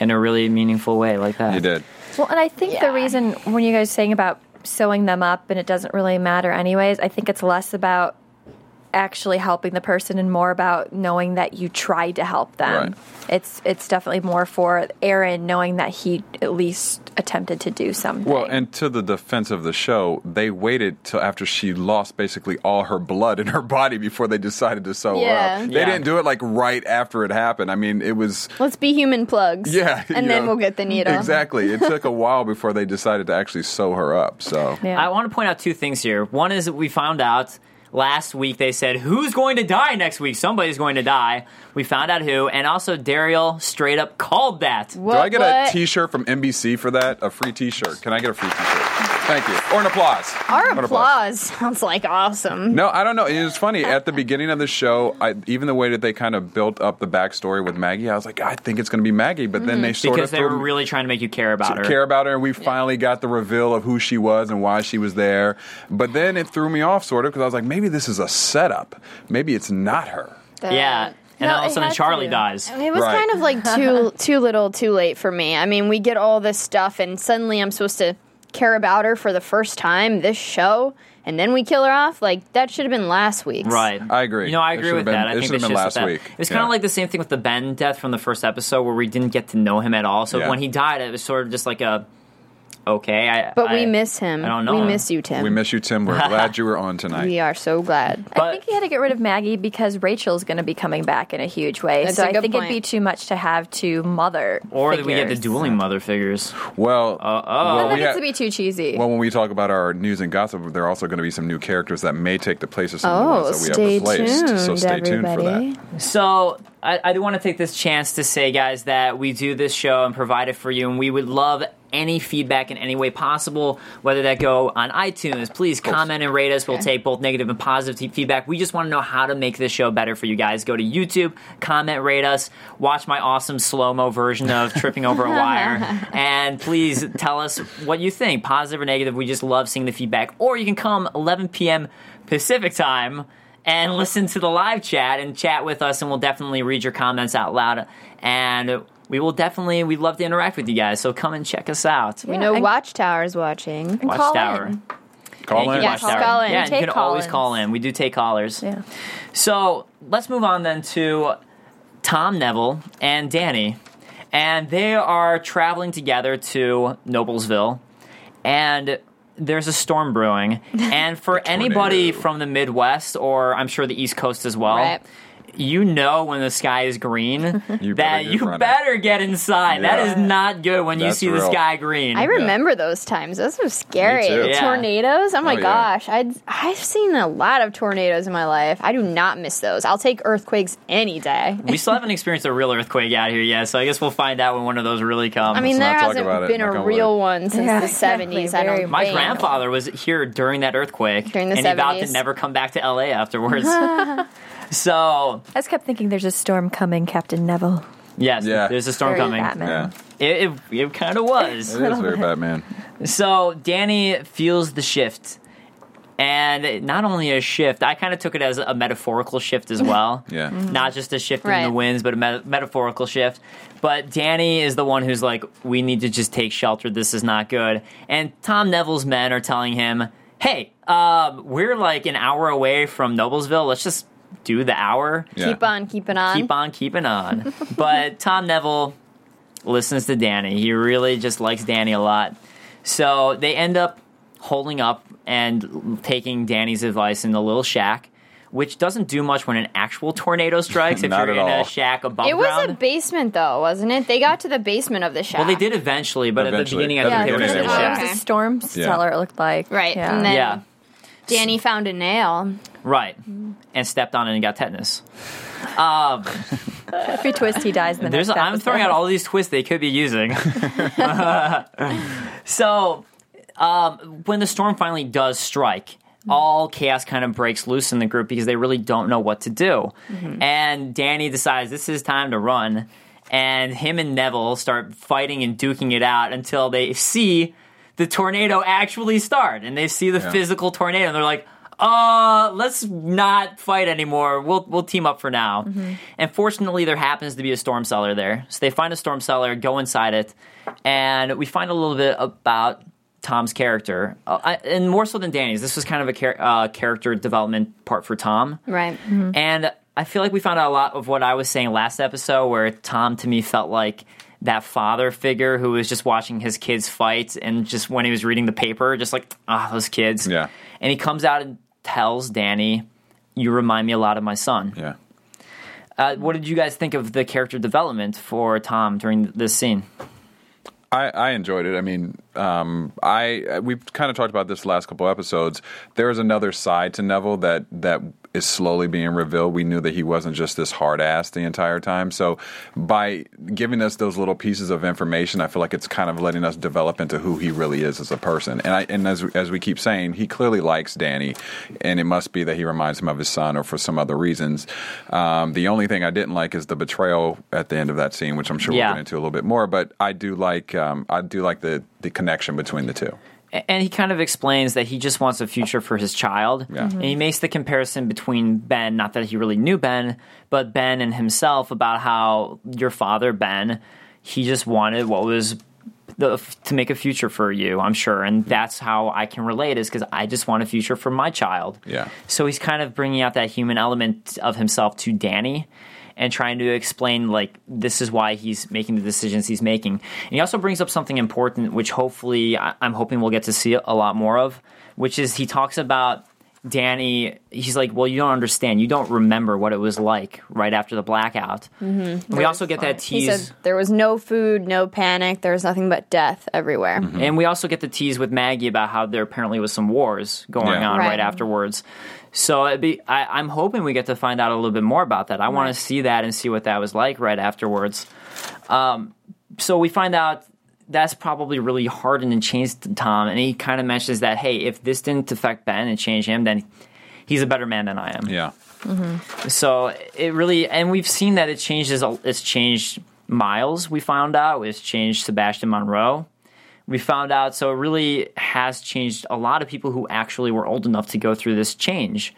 in a really meaningful way like that he did. Well, and I think Yeah. the reason when you guys saying about sewing them up and it doesn't really matter anyways, I think it's less about actually helping the person and more about knowing that you tried to help them. Right. It's it's definitely more for Aaron knowing that he at least attempted to do something. Well, and to the defense of the show, they waited till after she lost basically all her blood in her *laughs* body before they decided to sew Yeah. her up. They Yeah. didn't do it like right after it happened. I mean, it was Let's be human plugs. yeah, And then know. we'll get the needle. Exactly. It took a while before they decided to actually sew her up. So *laughs* yeah. i want to point out two things here one is that we found out last week they said who's going to die next week somebody's going to die we found out who and also daryl straight up called that do I get what? a T-shirt from NBC for that? A free T-shirt? Can I get a free T-shirt? Thank you. Or an applause. Our Or an applause sounds like awesome. No, I don't know. It was funny at the beginning of the show. I, even the way that they kind of built up the backstory with Maggie, I was like, I think it's going to be Maggie. But then they mhm. sort of. because of they were threw- really trying to make you care about her care about her, and we finally got the reveal of who she was and why she was there. But then it threw me off sort of because I was like, maybe this is a setup. Maybe it's not her. yeah and No, then all of a sudden had charlie to. dies It was Right. kind of like too *laughs* too little, too late for me. I mean, we get all this stuff, and suddenly I'm supposed to care about her for the first time this show, and then we kill her off. Like that should have been last week Right. I agree. You know, I It agree should've with been- that. I it think should've they been should last that. week. it's was kind Yeah. of like the same thing with the Ben death from the first episode where we didn't get to know him at all. So Yeah. when he died, it was sort of just like a okay. I, But I- we miss him. I don't know We him. miss you, Tim. We miss you, Tim. We're *laughs* glad you were on tonight. We are so glad. I think he had to get rid of Maggie because Rachel's going to be coming back in a huge way. That's so a I good think it'd be too much to have two mother. Or that we get the dueling mother figures. Well, uh, oh. well, That we gets to be too cheesy. well, when we talk about our news and gossip, there are also going to be some new characters that may take the place of some of the Oh, ones that we have replaced. tuned, so stay tuned for that. So I, I do want to take this chance to say, guys, that we do this show and provide it for you, and we would love any feedback in any way possible, whether that go on iTunes. Please comment and rate us. We'll take both negative and positive feedback. We just want to know how to make this show better for you guys. Go to YouTube, comment, rate us, watch my awesome slow mo version of tripping over a wire, *laughs* and please tell us what you think, positive or negative. We just love seeing the feedback. Or you can come 11 p.m. Pacific time and listen to the live chat and chat with us, and we'll definitely read your comments out loud. And we will definitely, we'd love to interact with you guys. So come and check us out. We know and- Watchtower's watching. And call Watchtower. in. Call in. you, Yes, Watchtower. call in. Yeah, We take you can always call-ins. call in. We do take callers. Yeah. So let's move on then to Tom Neville and Danny. and they are traveling together to Noblesville, and there's a storm brewing. *laughs* And for anybody from the Midwest, or I'm sure the East Coast as well. Right. You know when the sky is green *laughs* You better that get you running. better get inside. That Yeah. is not good when you That's see the sky green. I remember those times. Those were scary. too. Yeah. Tornadoes. Oh my Oh, yeah. gosh. I'd, I've seen a lot of tornadoes in my life. I do not miss those. I'll take earthquakes any day. we still haven't experienced a real earthquake out here yet, so I guess we'll find out when one of those really comes. I mean, Let's there not hasn't about it. been a real wood. one since Yeah, the exactly. 70s. I don't My grandfather was here during that earthquake, During the and he vowed to never come back to LA afterwards. *laughs* *laughs* *laughs* so, I just kept thinking there's a storm coming, Captain Neville. yes, Yeah. there's a storm Very coming. Batman. Yeah, It, it, it kind of was. it is very Batman. So Danny feels the shift. And not only a shift, I kind of took it as a metaphorical shift as *laughs* well. Yeah. Not just a shift in Right. the winds, but a meta- metaphorical shift. But Danny is the one who's like, we need to just take shelter. This is not good. And Tom Neville's men are telling him, hey, um, we're like an hour away from Noblesville. Let's just do the hour. Yeah. Keep on keeping on. Keep on keeping on. but *laughs* Tom Neville listens to Danny. He really just likes Danny a lot. So they end up holding up and taking Danny's advice in the little shack, which doesn't do much when an actual tornado strikes if *laughs* you're at in a all. shack above It was ground. a basement, though, wasn't it? They got to the basement of the shack. well, they did eventually, but at the beginning, I At think they were in a they Oh, it was a storm cellar, it looked like. Right, Yeah. and then Yeah, Danny found a nail. right. And stepped on it and got tetanus. Um, *laughs* Every twist he dies the There's, I'm throwing out all these twists they could be using. *laughs* so, um, when the storm finally does strike, all chaos kind of breaks loose in the group because they really don't know what to do. And Danny decides this is time to run. And him and Neville start fighting and duking it out until they see the tornado actually start. And they see the Yeah. physical tornado. And they're like, uh, let's not fight anymore. We'll we'll team up for now. And fortunately, there happens to be a storm cellar there, so they find a storm cellar, go inside it, and we find a little bit about Tom's character, uh, I, and more so than Danny's. This was kind of a char- uh, character development part for Tom, Right. and I feel like we found out a lot of what I was saying last episode, where Tom to me felt like that father figure who was just watching his kids fight, and just when he was reading the paper, just like ah, those kids. Yeah. And he comes out and tells Danny, "You remind me a lot of my son." Yeah. Uh, what did you guys think of the character development for Tom during this scene? I, I enjoyed it. I mean, um, I we've kind of talked about this the last couple episodes. There is another side to Neville that that is slowly being revealed. We knew that he wasn't just this hard ass the entire time. So by giving us those little pieces of information, I feel like it's kind of letting us develop into who he really is as a person. And I and as as we keep saying, he clearly likes Danny, and it must be that he reminds him of his son, or for some other reasons. Um, the only thing I didn't like is the betrayal at the end of that scene, which I'm sure Yeah. we'll get into a little bit more. But I do like um, I do like the the connection between the two. And he kind of explains that he just wants a future for his child. Yeah. Mhm. And he makes the comparison between Ben, not that he really knew Ben, but Ben and himself about how your father, Ben, he just wanted what was the, to make a future for you, I'm sure. And that's how I can relate is because I just want a future for my child. Yeah. So he's kind of bringing out that human element of himself to Danny and trying to explain like this is why he's making the decisions he's making. And he also brings up something important, which hopefully I- I'm hoping we'll get to see a lot more of, which is he talks about Danny. He's like, well, you don't understand. You don't remember what it was like right after the blackout. Mm-hmm. We also get that He tease. said there was no food, no panic. There was nothing but death everywhere. And we also get the tease with Maggie about how there apparently was some wars going Yeah. on right. Right. afterwards. So it'd be, I, I'm hoping we get to find out a little bit more about that. I want to see that and see what that was like right afterwards. Um, so we find out that's probably really hardened and changed Tom, and he kind of mentions that hey, if this didn't affect Ben and change him, then he's a better man than I am. Yeah. So it really, and we've seen that it changes. It's changed Miles. We found out it's changed Sebastian Monroe. We found out, so it really has changed a lot of people who actually were old enough to go through this change.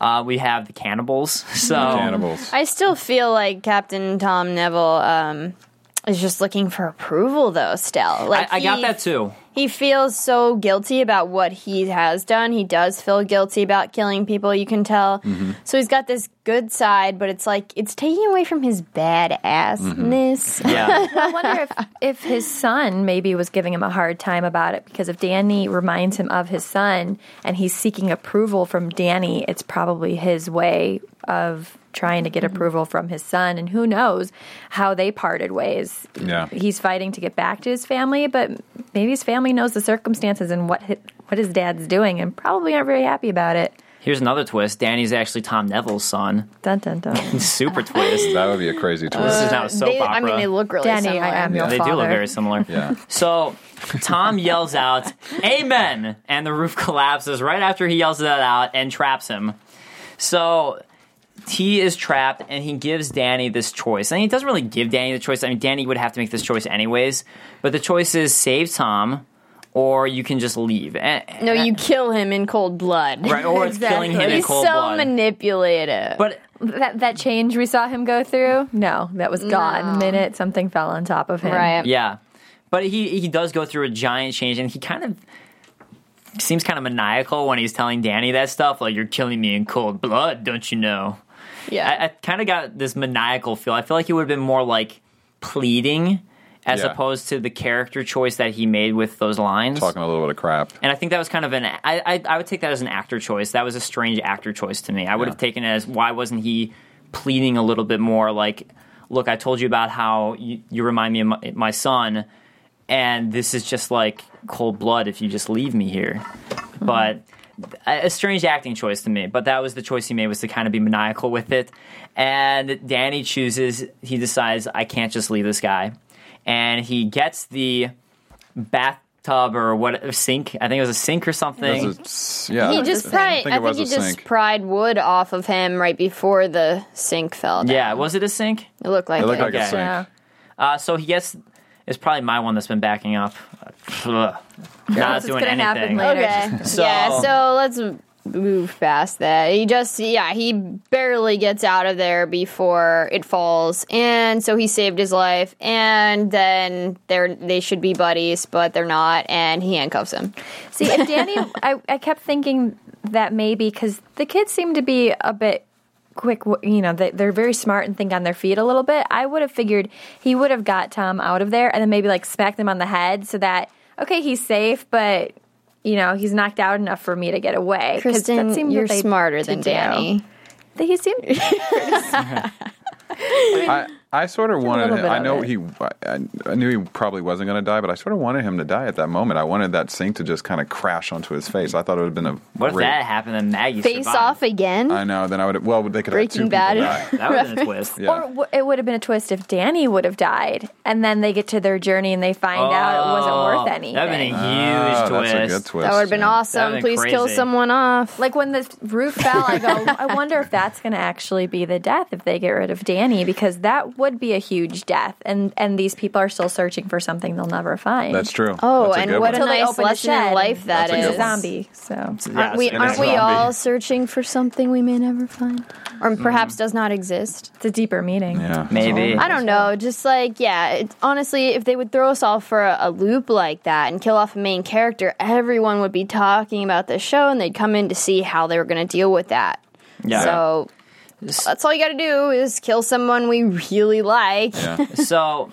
Uh, we have the cannibals. *laughs* So Cannibals. I still feel like Captain Tom Neville um, is just looking for approval, though. Still, I, like I got he- that too. He feels so guilty about what he has done. He does feel guilty about killing people, you can tell. Mm-hmm. So he's got this good side, but it's like it's taking away from his badassness. Yeah. *laughs* I wonder if, if his son maybe was giving him a hard time about it because if Danny reminds him of his son and he's seeking approval from Danny, it's probably his way of trying to get mm-hmm. approval from his son. And who knows how they parted ways. Yeah. He's fighting to get back to his family, but maybe his family knows the circumstances and what his, what his dad's doing and probably aren't very happy about it. Here's another twist. Danny's actually Tom Neville's son. Dun dun dun. *laughs* Super twist. That would be a crazy twist. This is now a uh, soap They, opera. I mean, they look really Danny, similar. I am your They do look very similar. yeah. So Tom yells out, Amen! And the roof *laughs* collapses right after he yells that out and traps him. So he is trapped and he gives Danny this choice. And he doesn't really give Danny the choice. I mean, Danny would have to make this choice anyways. But the choice is save Tom or you can just leave. And- No, you kill him in cold blood. Right, or it's killing him in He's cold so blood. manipulative. but That that change we saw him go through, no, that was gone the minute something fell on top of him. right. Yeah, but he he does go through a giant change, and he kind of seems kind of maniacal when he's telling Danny that stuff. Like, "You're killing me in cold blood, don't you know?" Yeah. I, I kind of got this maniacal feel. I feel like he would have been more like pleading as Yeah. opposed to the character choice that he made with those lines. Talking a little bit of crap. And I think that was kind of an I, I I would take that as an actor choice. That was a strange actor choice to me. I would Yeah. have taken it as why wasn't he pleading a little bit more like, look, I told you about how you, you remind me of my, my son, and this is just like cold blood if you just leave me here. Hmm. But a a strange acting choice to me. But that was the choice he made was to kind of be maniacal with it. And Danny chooses. He decides I can't just leave this guy, and he gets the bathtub or what sink. I think it was a sink or something. A- yeah. He just think pried, it I think he just sink. pried wood off of him right before the sink fell down. yeah, was it a sink? It looked like It looked it. like a sink. Yeah. Uh, so he gets. It's probably my one that's been backing up. Not What's doing gonna happen anything. later? Okay. *laughs* So- yeah, so let's move past that. He just, yeah, he barely gets out of there before it falls. And so he saved his life. And then they're, they should be buddies, but they're not. And he handcuffs him. See, if Danny, *laughs* I, I kept thinking that maybe because the kids seem to be a bit quick, you know, they, they're very smart and think on their feet a little bit. I would have figured he would have got Tom out of there and then maybe like smacked him on the head so that, okay, he's safe, but. You know, he's knocked out enough for me to get away. 'Cause that Kristen, seems you're smarter to than do. Danny. He seemed *laughs* *laughs* I, I sort of wanted. little Him, I know it. he. I, I knew he probably wasn't going to die, but I sort of wanted him to die at that moment. I wanted that sink to just kind of crash onto his face. I thought it would have been a. What if that happened and Maggie Face survived? off again? I know. Then I would. Well, they could Breaking have two Bad. people die. *laughs* That would have been a *laughs* twist. Yeah. Or w- it would have been a twist if Danny would have died, and then they get to their journey and they find out it wasn't worth anything. That would have been a huge Ah, twist. That's a good twist. that would have been yeah. awesome. Been Please kill someone off. like when the roof fell, I go, *laughs* I wonder if that's going to actually be the death if they get rid of Danny, because that would be a huge death, and and these people are still searching for something they'll never find. That's true. Oh, That's and good what one. a nice lesson in life that That's a a is. zombie. So Yeah, Aren't we, so- And a aren't we zombie. all searching for something we may never find? Or mm-hmm. perhaps does not exist? it's a deeper meaning. Yeah. Maybe. I don't know. Just like, yeah, it, honestly, if they would throw us all for a, a loop like that and kill off a main character, everyone would be talking about the show and they'd come in to see how they were going to deal with that. Yeah. So that's all you got to do is kill someone we really like. Yeah. *laughs* So,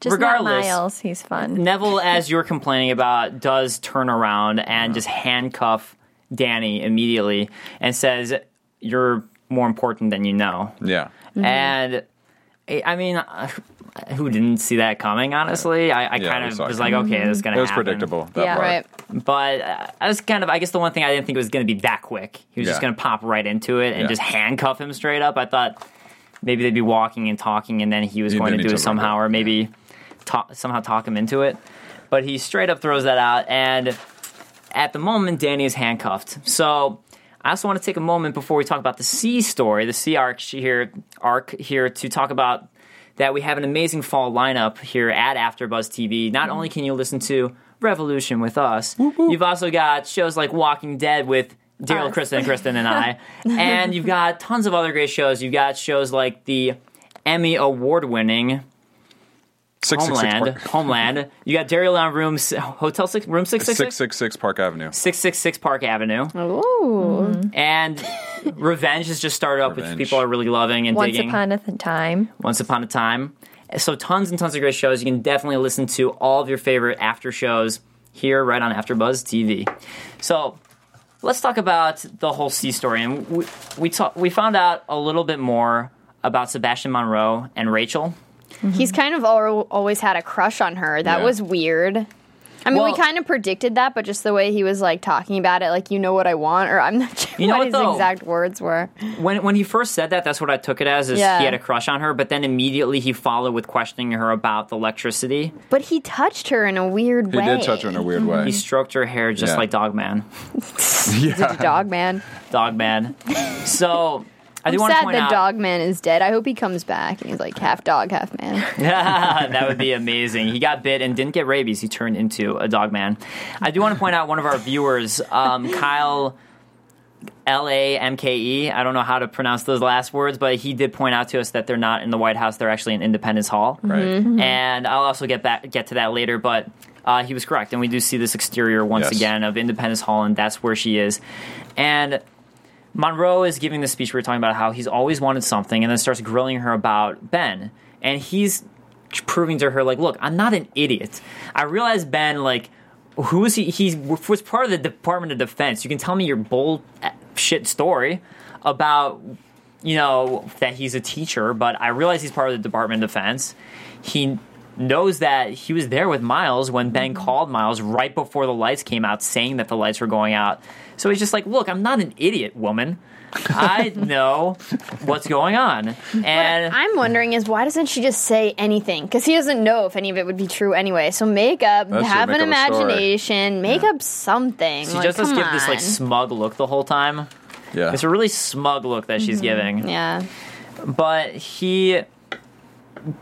Just regardless, not Miles. He's fun. Neville, as *laughs* you're complaining about, does turn around and just handcuff Danny immediately and says, "You're more important than you know." Yeah. And I I mean, uh, who didn't see that coming? Honestly, I, I Yeah, kind of saw it was like, coming. okay, this is gonna It was happen. predictable. That Yeah. part. Right. But uh, I was kind of, I guess the one thing I didn't think it was going to be that quick. He was just going to pop right into it and Yeah. just handcuff him straight up. I thought maybe they'd be walking and talking, and then he was You going to do it somehow, or maybe talk, somehow talk him into it. But he straight up throws that out, and at the moment, Danny is handcuffed. So I also want to take a moment before we talk about the C story, the C arc here, arc here to talk about that we have an amazing fall lineup here at AfterBuzz TV. Not only can you listen to Revolution with us, you've also got shows like Walking Dead with Daryl, Us. Kristen, Kristen, and I, *laughs* and you've got tons of other great shows. You've got shows like the Emmy award-winning Six six six Homeland. Park. Homeland. You got Daryl on room s- hotel six room six six Six six six six Park Avenue. six six six Park Avenue. Ooh. Mm-hmm. And Revenge has just started up, which Revenge. people are really loving and digging. Once digging. upon a th- time. Once Upon a Time. So tons and tons of great shows. You can definitely listen to all of your favorite after shows here right on AfterBuzz TV. So let's talk about the whole C story. And we we, talk, we found out a little bit more about Sebastian Monroe and Rachel. Mm-hmm. He's kind of al- always had a crush on her. That Yeah. was weird. I mean, Well- we kind of predicted that, but just the way he was like talking about it, like you know what I want, or I'm not *laughs* sure You know what what, his though? exact words were. When when he first said that, that's what I took it as. Is Yeah. he had a crush on her, but then immediately he followed with questioning her about the electricity. But he touched her in a weird He way. did touch her in a weird way. He stroked her hair just Yeah. like Dogman. *laughs* He's a dog man. Dogman. So I do I'm want to sad point the out dog man is dead. I hope he comes back and he's like half dog, half man. *laughs* *laughs* *laughs* that would be amazing. He got bit and didn't get rabies. He turned into a dog man. I do want to point out one of our viewers, um, Kyle L A M K E. I don't know how to pronounce those last words, but he did point out to us that they're not in the White House. They're actually in Independence Hall. right. And I'll also get back get to that later, but uh, he was correct, and we do see this exterior once Yes. again of Independence Hall, and that's where she is. And Monroe is giving the speech we were talking about how he's always wanted something, and then starts grilling her about Ben, and he's proving to her like, look, I'm not an idiot. I realize Ben like. Who is he? He was part of the Department of Defense. You can tell me your bull eh, shit story about you know that he's a teacher, but I realize he's part of the Department of Defense. He knows that he was there with Miles when Ben mm-hmm. called Miles right before the lights came out, saying that the lights were going out. So he's just like, "Look, I'm not an idiot, woman. I *laughs* know what's going on." And I'm wondering is why doesn't she just say anything? Because he doesn't know if any of it would be true anyway. So make up, That should have make an up imagination, make up something. she like, just does come give this like smug look the whole time. Yeah. It's a really smug look that she's mm-hmm. giving. yeah. but he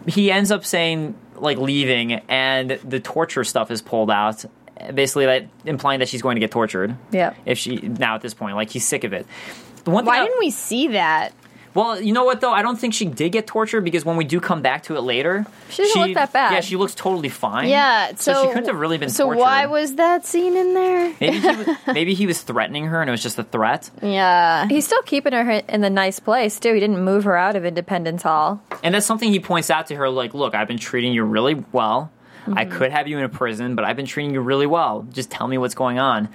he ends up saying like leaving and the torture stuff is pulled out basically like implying that she's going to get tortured Yeah. if she now at this point like he's sick of it the one Why I- didn't we see that? Well you know what though i don't think she did get tortured because when we do come back to it later She doesn't look that bad. yeah she looks totally fine Yeah, so, she couldn't have really been So tortured why was that scene in there? maybe he was, *laughs* maybe he was threatening her and it was just a threat Yeah. He's still keeping her in the nice place too. He didn't move her out of Independence Hall. And that's something he points out to her like, look, I've been treating you really well. I mm-hmm. could have you in a prison, but I've been treating you really well. Just tell me what's going on.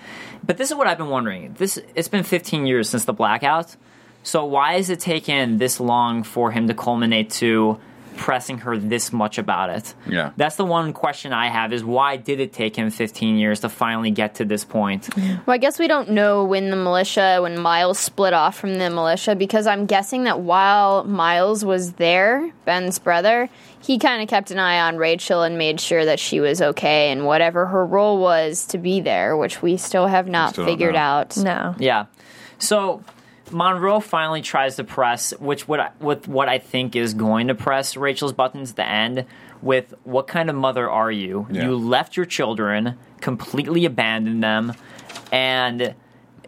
But this is what I've been wondering. This it's been 15 years since the blackout. So why is it taken this long for him to culminate to pressing her this much about it? Yeah. That's the one question I have is why did it take him 15 years to finally get to this point? Well, I guess we don't know when the militia, when Miles split off from the militia, because I'm guessing that while Miles was there, Ben's brother, he kind of kept an eye on Rachel and made sure that she was okay and whatever her role was to be there, which we still have not still figured out. No. Yeah. So Monroe finally tries to press, which what I, with what I think is going to press Rachel's buttons at the end with what kind of mother are you? Yeah. You left your children, completely abandoned them, and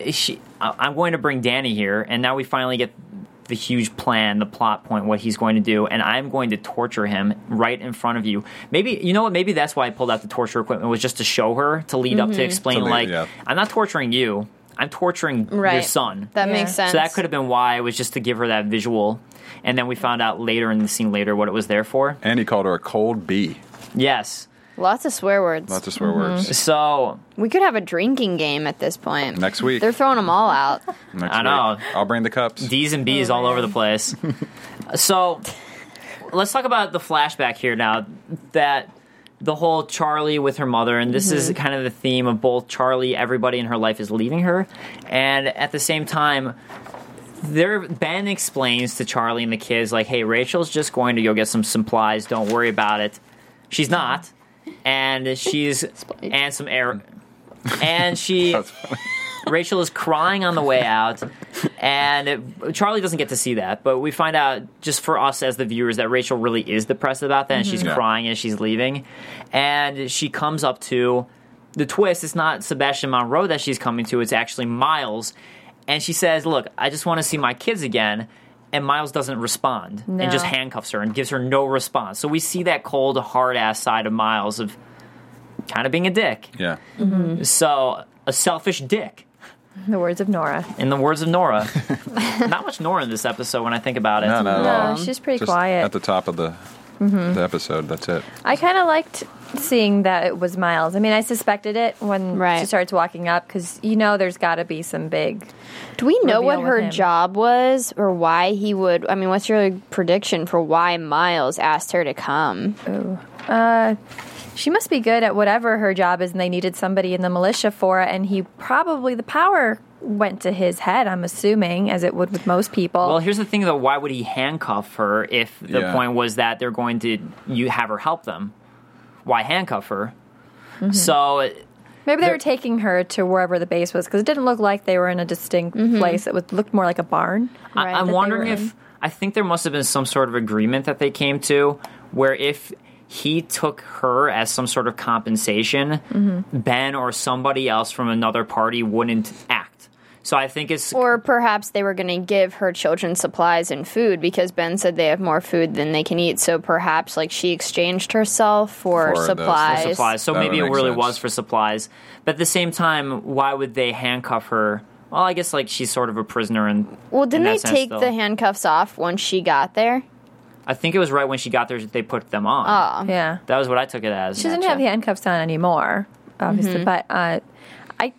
she. I'm going to bring Danny here, and now we finally get the huge plan, the plot point, what he's going to do, and I'm going to torture him right in front of you. Maybe you know what? Maybe that's why I pulled out the torture equipment was just to show her to lead up to mm-hmm. explain To lead- like yeah. I'm not torturing you. I'm torturing your son. That Yeah. makes sense. So that could have been why it was just to give her that visual. And then we found out later in the scene later what it was there for. And he called her a cold bee. Yes. Lots of swear words. Lots of swear words. Mm-hmm. So we could have a drinking game at this point. Next week. They're throwing them all out. *laughs* Next I know. week. I'll bring the cups. D's and B's all over the place. *laughs* so let's talk about the flashback here now. That the whole Charlie with her mother, and this is mm-hmm. kind of the theme of both Charlie, everybody in her life is leaving her, and at the same time, there Ben explains to Charlie and the kids like, "Hey, Rachel's just going to go get some supplies. Don't worry about it. She's not, and she's *laughs* and some air, *laughs* and she." That's funny. Rachel is crying on the way out, and it, Charlie doesn't get to see that. But we find out just for us as the viewers that Rachel really is depressed about that, and she's mm-hmm. Yeah. crying as she's leaving. And she comes up to the twist. It's not Sebastian Monroe that she's coming to; it's actually Miles. And she says, "Look, I just want to see my kids again." and Miles doesn't respond No. and just handcuffs her and gives her no response. So we see that cold, hard ass side of Miles of kind of being a dick. Yeah. Mm-hmm. So a selfish dick. The words of Nora. In the words of Nora, *laughs* not much Nora in this episode when I think about it. No, not at all. No, she's pretty Just quiet. at the top of the Mm-hmm. the episode. That's it. I kind of liked seeing that it was Miles. I mean, I suspected it when Right. she starts walking up because you know there's got to be some big. Do we know what her him. job was or why he would? I mean, what's your prediction for why Miles asked her to come? She must be good at whatever her job is, and they needed somebody in the militia for it. And he probably the power went to his head. I'm assuming, as it would with most people. Well, here's the thing though. Why would he handcuff her if the Yeah. point was that they're going to you have her help them? Why handcuff her? Mm-hmm. So Maybe they were taking her to wherever the base was because it didn't look like they were in a distinct mm-hmm. place. It would looked more like a barn. I, Right, I'm wondering if in. I think there must have been some sort of agreement that they came to where if he took her as some sort of compensation, Mm-hmm. Ben or somebody else from another party wouldn't act. So I think it's Or perhaps they were going to give her children supplies and food because Ben said they have more food than they can eat. So perhaps like she exchanged herself for, For the- for supplies. supplies. So That maybe it really sense. was for supplies. But at the same time, why would they handcuff her? Well, I guess like she's sort of a prisoner and Well, didn't in they sense, take though. the handcuffs off once she got there? I think it was right when she got there that they put them on. Oh, Yeah, That was what I took it as. she doesn't have the handcuffs on anymore, obviously. But uh, I,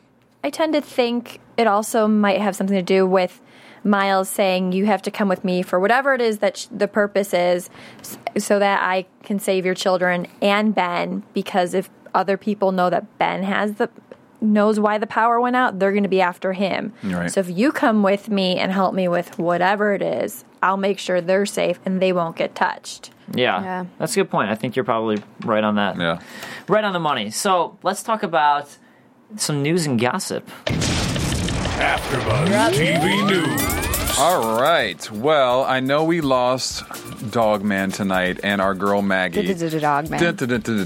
I tend to think it also might have something to do with Miles saying you have to come with me for whatever it is that sh- the purpose is, so that I can save your children and Ben. Because if other people know that Ben has the knows why the power went out, they're going to be after him. Right. So if you come with me and help me with whatever it is, I'll make sure they're safe and they won't get touched. Yeah, Yeah. that's a good point. I think you're probably right on that. Yeah. Right on the money. So let's talk about some news and gossip. AfterBuzz TV News. All right. Well, I know we lost Dogman tonight and our girl Maggie. Dog Man.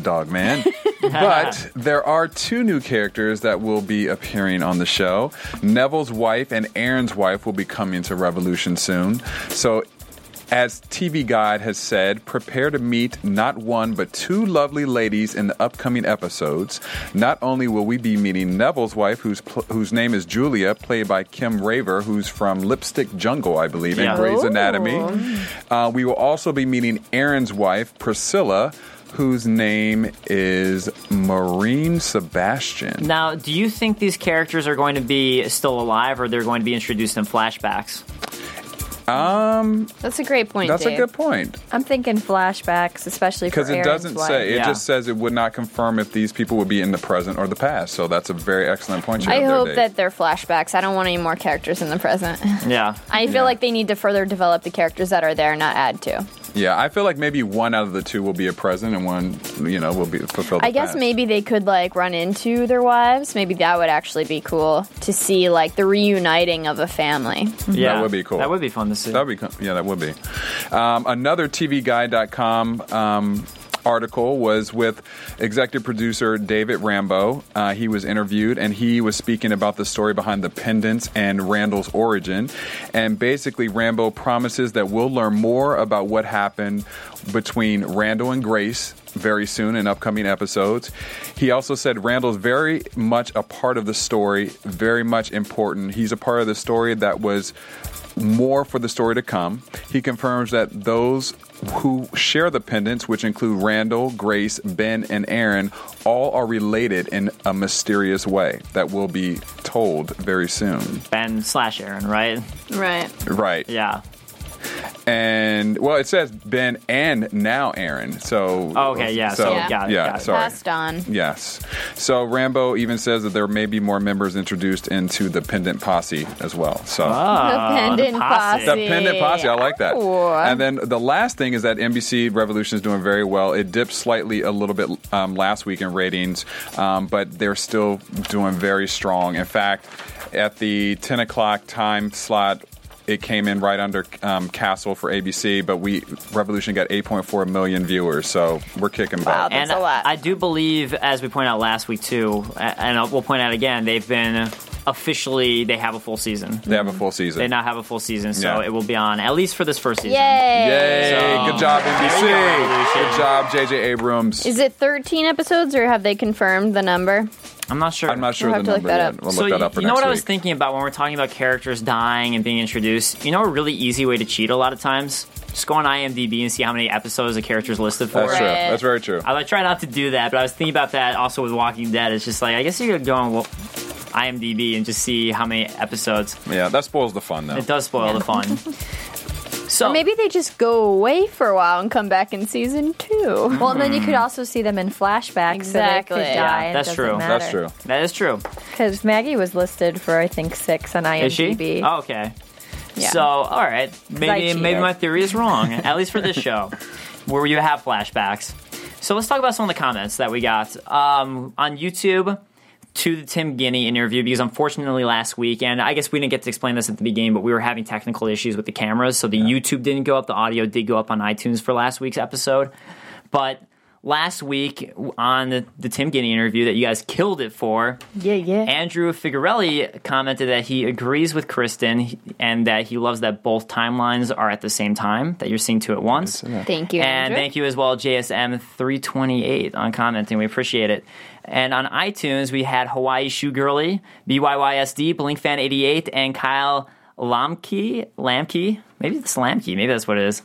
Dog man. *laughs* But *laughs* there are two new characters that will be appearing on the show. Neville's wife and Aaron's wife will be coming to Revolution soon. So, as TV Guide has said, prepare to meet not one but two lovely ladies in the upcoming episodes. Not only will we be meeting Neville's wife, whose pl- whose name is Julia, played by Kim Raver, who's from Lipstick Jungle, I believe, Yeah. in Grey's Anatomy. Uh, we will also be meeting Aaron's wife, Priscilla, whose name is Maureen Sebastian. Now, do you think these characters are going to be still alive or they're going to be introduced in flashbacks? Um, That's a great point. That's Dave. a good point I'm thinking flashbacks, especially because it Aaron's doesn't wife. say. It Yeah. just says it would not confirm if these people would be in the present or the past. So that's a very excellent point. You I have there, hope Dave. that they're flashbacks. I don't want any more characters in the present. Yeah. *laughs* I feel Yeah. like they need to further develop the characters that are there, not add to. Yeah, I feel like maybe one out of the two will be a present and one, you know, will be fulfilled. I guess maybe they could like run into their wives. Maybe that would actually be cool to see like the reuniting of a family. Yeah. That would be cool. That would be fun to see. That would be, yeah, that would be. Um, another TVGuide.com um, article was with executive producer David Rambo. Uh, he was interviewed and he was speaking about the story behind the pendants and Randall's origin. And basically, Rambo promises that we'll learn more about what happened between Randall and Grace very soon in upcoming episodes. He also said Randall's very much a part of the story, very much important. He's a part of the story that was more for the story to come. He confirms that those who share the pendants, which include Randall, Grace, Ben, and Aaron, all are related in a mysterious way that will be told very soon. Ben slash Aaron, right? Right. Right. Yeah. And well, it says Ben and now Aaron. So Oh, okay, yeah, so Yeah. got it. yeah, got it. sorry. Passed on. Yes. So Rambo even says that there may be more members introduced into the pendant posse as well. So Oh, the pendant posse. posse. The pendant posse, I like that. Ooh. And then the last thing is that NBC Revolution is doing very well. It dipped slightly a little bit um, last week in ratings, um, but they're still doing very strong. In fact, at the 10 o'clock time slot, it came in right under um, Castle for ABC, but we Revolution got 8.4 million viewers, so we're kicking Wow, butt. That's and a lot. I do believe, as we pointed out last week too, and we'll point out again, they've been officially they have a full season. They have a full season. They now have a full season, so Yeah. it will be on at least for this first season. Yay! Yay! So- Good job, NBC. Go, Good job, J.J. Abrams. Is it 13 episodes or have they confirmed the number? I'm not sure. I'm not sure We'll the have to number look that yet. up. We'll so look that up for you know next what I was week. thinking about when we're talking about characters dying and being introduced? You know a really easy way to cheat a lot of times? Just go on IMDb and see how many episodes a character's listed for. That's true. Right. That's very true. I like try not to do that, but I was thinking about that also with Walking Dead. It's just like I guess you could go on IMDb and just see how many episodes. Yeah, that spoils the fun, though. It does spoil the fun. *laughs* So Maybe they just go away for a while and come back in season two. Well, and then you could also see them in flashbacks, Exactly. so they could die. and it that's true. Matter. That's true. that is true. Because Maggie was listed for I think six on IMDb. Is she? Oh, okay. Yeah. So, all right, maybe maybe my theory is wrong. at least for this *laughs* show, where you have flashbacks. So let's talk about some of the comments that we got um, on YouTube to the Tim Guinee interview because unfortunately last week, and I guess we didn't get to explain this at the beginning, but we were having technical issues with the cameras, so the YouTube didn't go up. The audio did go up on iTunes for last week's episode, but. Last week on the, the Tim Guinee interview that you guys killed it for, Yeah, yeah. Andrew Figarelli commented that he agrees with Kristen and that he loves that both timelines are at the same time, that you're seeing two at once. Thank you. And Andrew. thank you as well, JSM328, on commenting. We appreciate it. And on iTunes, we had Hawaii Shoe Girly, BYYSD, BlinkFan88, and Kyle Lamke. Lamke? Maybe it's Lamke. Maybe that's what it is.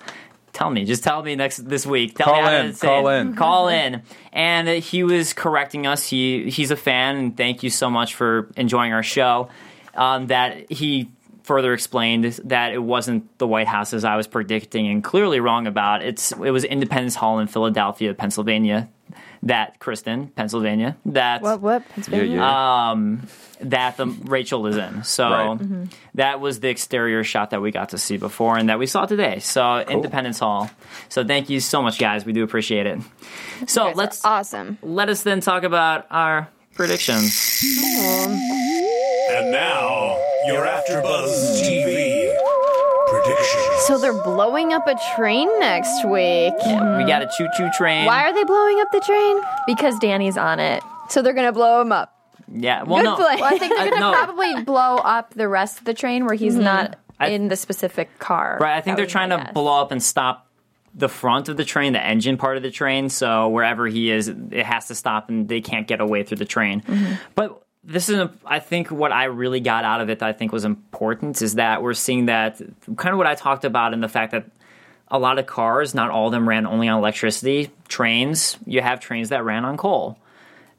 Tell me. Just tell me next this week. Tell Call me in, say call it. in. Call in. And he was correcting us. He He's a fan, and thank you so much for enjoying our show. Um, that he further explained that it wasn't the White House as I was predicting and clearly wrong about. It's it was Independence Hall in Philadelphia, Pennsylvania. That Kristen, Pennsylvania. That What? What? Yeah, Pennsylvania? yeah. um, that the Rachel is in. So Right. that was the exterior shot that we got to see before and that we saw today. So Independence Hall. So thank you so much, guys. We do appreciate it. So Guys let's awesome. let us then talk about our predictions. And now, you're after Buzz TV predictions. So they're blowing up a train next week. We got a choo choo train. Why are they blowing up the train? because Danny's on it. So they're gonna blow him up. Yeah. Well, Good no. play. Well, I think they're going to no. probably blow up the rest of the train where he's not I- in the specific car. Right, I think they're trying to guess. blow up and stop the front of the train, the engine part of the train. So wherever he is, it has to stop, and they can't get away through the train. Mm-hmm. But this is, I think, what I really got out of it that I think was important is that we're seeing that kind of what I talked about in the fact that a lot of cars, not all of them ran only on electricity. Trains, you have trains that ran on coal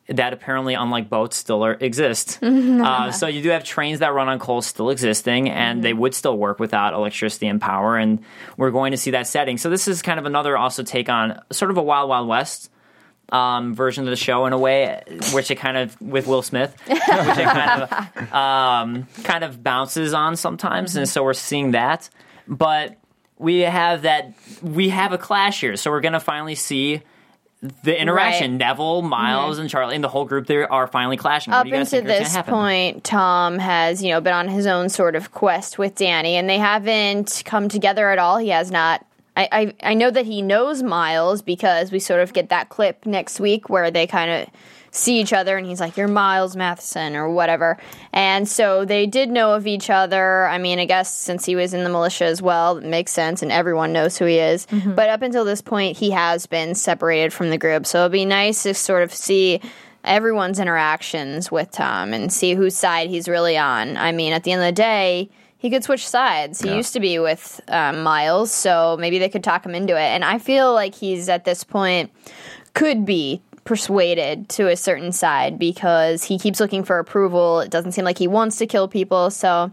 that apparently, unlike boats, still are, exist. *laughs* uh, so you do have trains that run on coal still existing, and they would still work without electricity and power. And we're going to see that setting. So this is kind of another also take on sort of a Wild Wild West um, version of the show in a way, which it kind of with Will Smith, which it kind of um, kind of bounces on sometimes, and so we're seeing that. But we have that we have a clash here, so we're going to finally see the interaction. Right. Neville, Miles, and Charlie, and the whole group there are finally clashing. Up do you guys until this point, Tom has, you know, been on his own sort of quest with Danny, and they haven't come together at all. He has not. I, I, I know that he knows Miles because we sort of get that clip next week where they kind of see each other and he's like, You're Miles Matheson or whatever. And so they did know of each other. I mean, I guess since he was in the militia as well, it makes sense and everyone knows who he is. Mm-hmm. But up until this point, he has been separated from the group. So it'd be nice to sort of see everyone's interactions with Tom and see whose side he's really on. I mean, at the end of the day, he could switch sides. He Yeah. used to be with um, Miles, so maybe they could talk him into it. And I feel like he's at this point could be persuaded to a certain side because he keeps looking for approval. It doesn't seem like he wants to kill people, so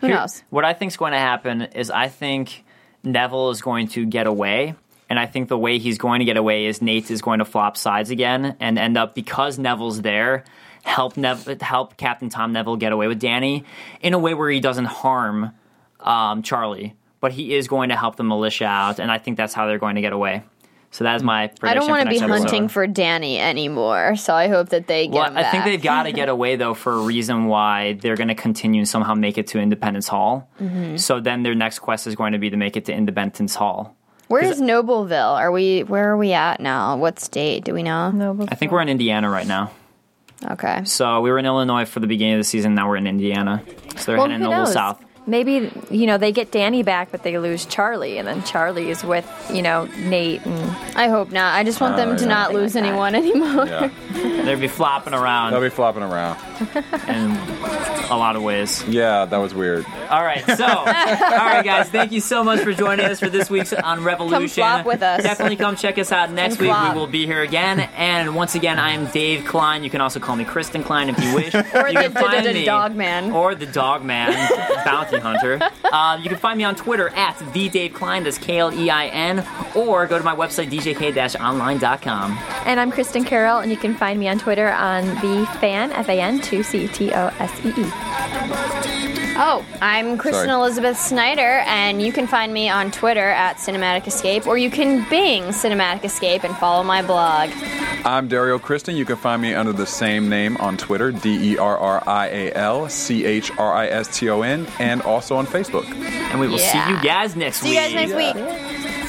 who Here- knows? What I think is going to happen is I think Neville is going to get away. And I think the way he's going to get away is Nate is going to flop sides again and end up because Neville's there, help Nev- help Captain Tom Neville get away with Danny in a way where he doesn't harm um, Charlie, but he is going to help the militia out, and I think that's how they're going to get away. So that is my prediction. I don't want want to be hunting for Danny anymore, so I hope that they get Well, him I think they've got to get away though for a reason why they're going to continue and somehow make it to Independence Hall. Mm-hmm. So then their next quest is going to be to make it to Independence Hall. Where is Nobleville? Are we? Where are we at now? What state do we know? No, but I think we're in Indiana right now. Okay. So we were in Illinois for the beginning of the season. Now we're in Indiana. So they're Well, heading who a little knows? south. Maybe you know they get Danny back, but they lose Charlie, and then Charlie is with you know Nate and I hope not. I just want them uh, to yeah. not lose anyone anymore. Yeah, *laughs* They'd be flopping around they'll be flopping around. in a lot of ways. Yeah, that was weird. All right, so *laughs* all right, guys, thank you so much for joining us for this week's on Revolution. flop with us. Definitely come check us out next And week. flop. We will be here again. And once again, I am Dave Klein. You can also call me Kristen Klein if you wish. *laughs* Or you the, can find the, me- dog man. Or the dog man, *laughs* bounty hunter. Uh, you can find me on Twitter at the Dave Klein. That's K L E I N. Or go to my website djk-online.com. and I'm Kristen Carroll, and you can find me on Twitter on the fan F A N two C T O S E E. Oh, I'm Kristen Sorry. Elizabeth Snyder, and you can find me on Twitter at Cinematic Escape, or you can Bing Cinematic Escape and follow my blog. I'm Derrial Christon. You can find me under the same name on Twitter, D E R R I A L C H R I S T O N, and also on Facebook. And we will Yeah. see you guys next See week. See you guys next week.